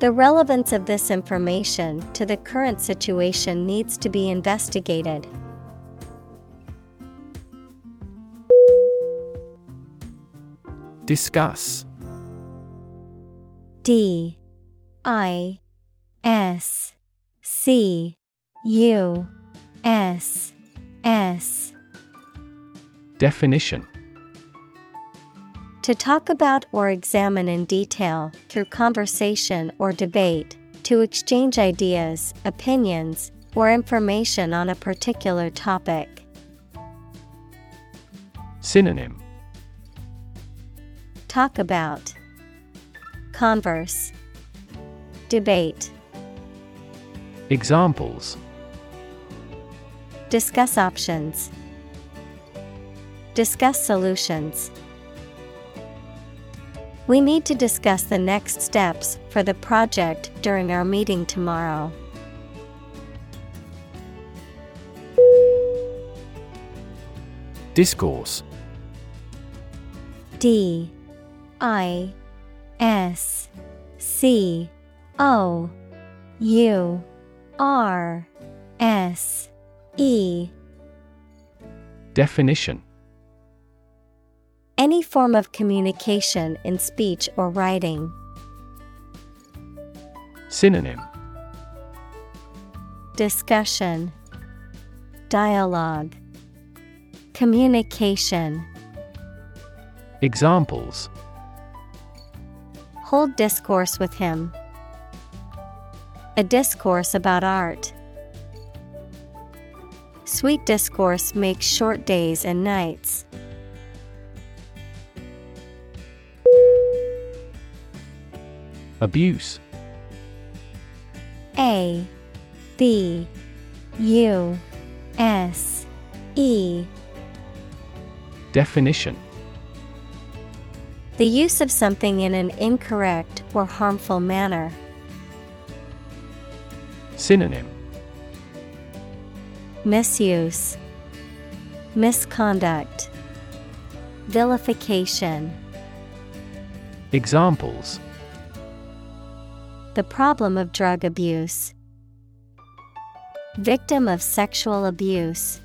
Speaker 1: The relevance of this information to the current situation needs to be investigated.
Speaker 2: Discuss.
Speaker 1: D. I. S. C. U. S. S.
Speaker 2: Definition
Speaker 1: To talk about or examine in detail through conversation or debate, to exchange ideas, opinions, or information on a particular topic.
Speaker 2: Synonym
Speaker 1: Talk about Converse Debate
Speaker 2: Examples
Speaker 1: Discuss options. Discuss solutions. We need to discuss the next steps for the project during our meeting tomorrow.
Speaker 2: Discourse.
Speaker 1: D. I. S. C. O. U. R. S. E.
Speaker 2: Definition
Speaker 1: Any form of communication in speech or writing.
Speaker 2: Synonym
Speaker 1: Discussion, Dialogue, Communication.
Speaker 2: Examples
Speaker 1: Hold discourse with him. A discourse about art. Sweet discourse makes short days and nights.
Speaker 2: Abuse.
Speaker 1: A B U S E.
Speaker 2: Definition.
Speaker 1: The use of something in an incorrect or harmful manner.
Speaker 2: Synonym.
Speaker 1: Misuse, Misconduct, Vilification.
Speaker 2: Examples
Speaker 1: The problem of drug abuse. Victim of sexual abuse.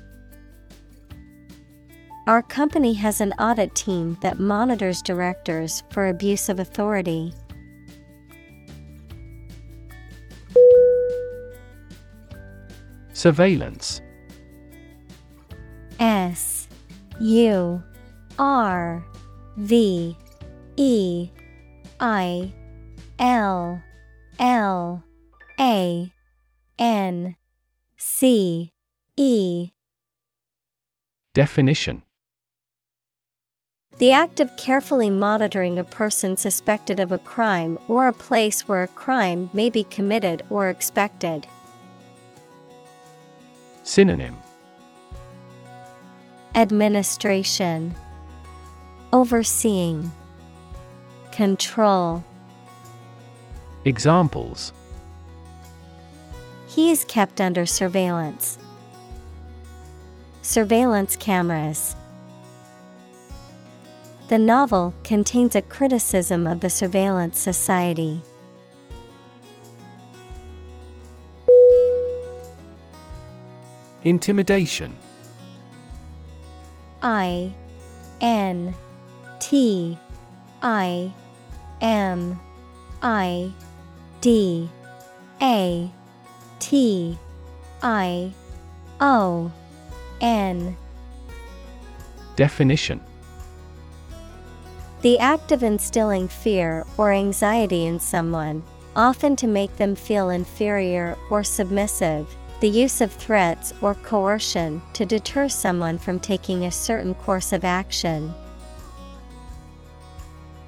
Speaker 1: Our company has an audit team that monitors directors for abuse of authority.
Speaker 2: Surveillance
Speaker 1: S U R V E I L L A N C E.
Speaker 2: Definition.
Speaker 1: The act of carefully monitoring a person suspected of a crime or a place where a crime may be committed or expected.
Speaker 2: Synonym.
Speaker 1: Administration. Overseeing. Control
Speaker 2: Examples
Speaker 1: He is kept under surveillance. Surveillance cameras. The novel contains a criticism of the surveillance society.
Speaker 2: Intimidation
Speaker 1: I N T I M I D A T I O N
Speaker 2: Definition
Speaker 1: The act of instilling fear or anxiety in someone, often to make them feel inferior or submissive. The use of threats or coercion to deter someone from taking a certain course of action.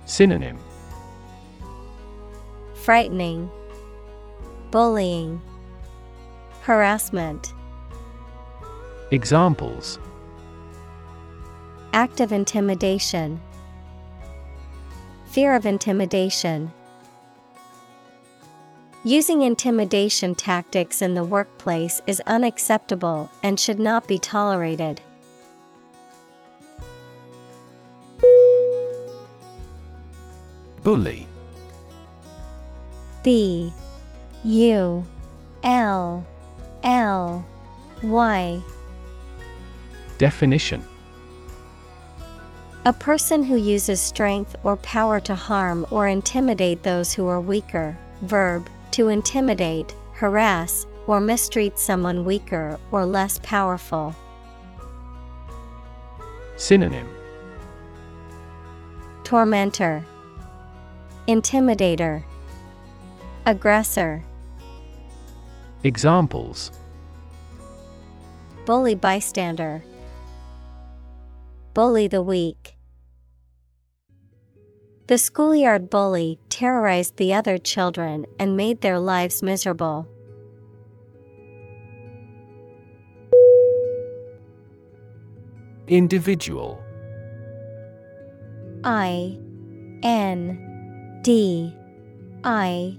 Speaker 2: Synonym
Speaker 1: Frightening, Bullying, Harassment.
Speaker 2: Examples
Speaker 1: Act of intimidation. Fear of intimidation. Using intimidation tactics in the workplace is unacceptable and should not be tolerated.
Speaker 2: Bully
Speaker 1: B U L L Y.
Speaker 2: Definition.
Speaker 1: A person who uses strength or power to harm or intimidate those who are weaker. Verb to intimidate, harass, or mistreat someone weaker or less powerful.
Speaker 2: Synonym.
Speaker 1: Tormentor, Intimidator, Aggressor,
Speaker 2: Examples
Speaker 1: Bully bystander, Bully the weak. The schoolyard bully terrorized the other children and made their lives miserable.
Speaker 2: Individual
Speaker 1: I N D I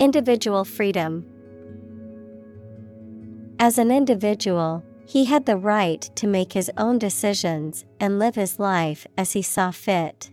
Speaker 1: Individual freedom. As an individual, he had the right to make his own decisions and live his life as he saw fit.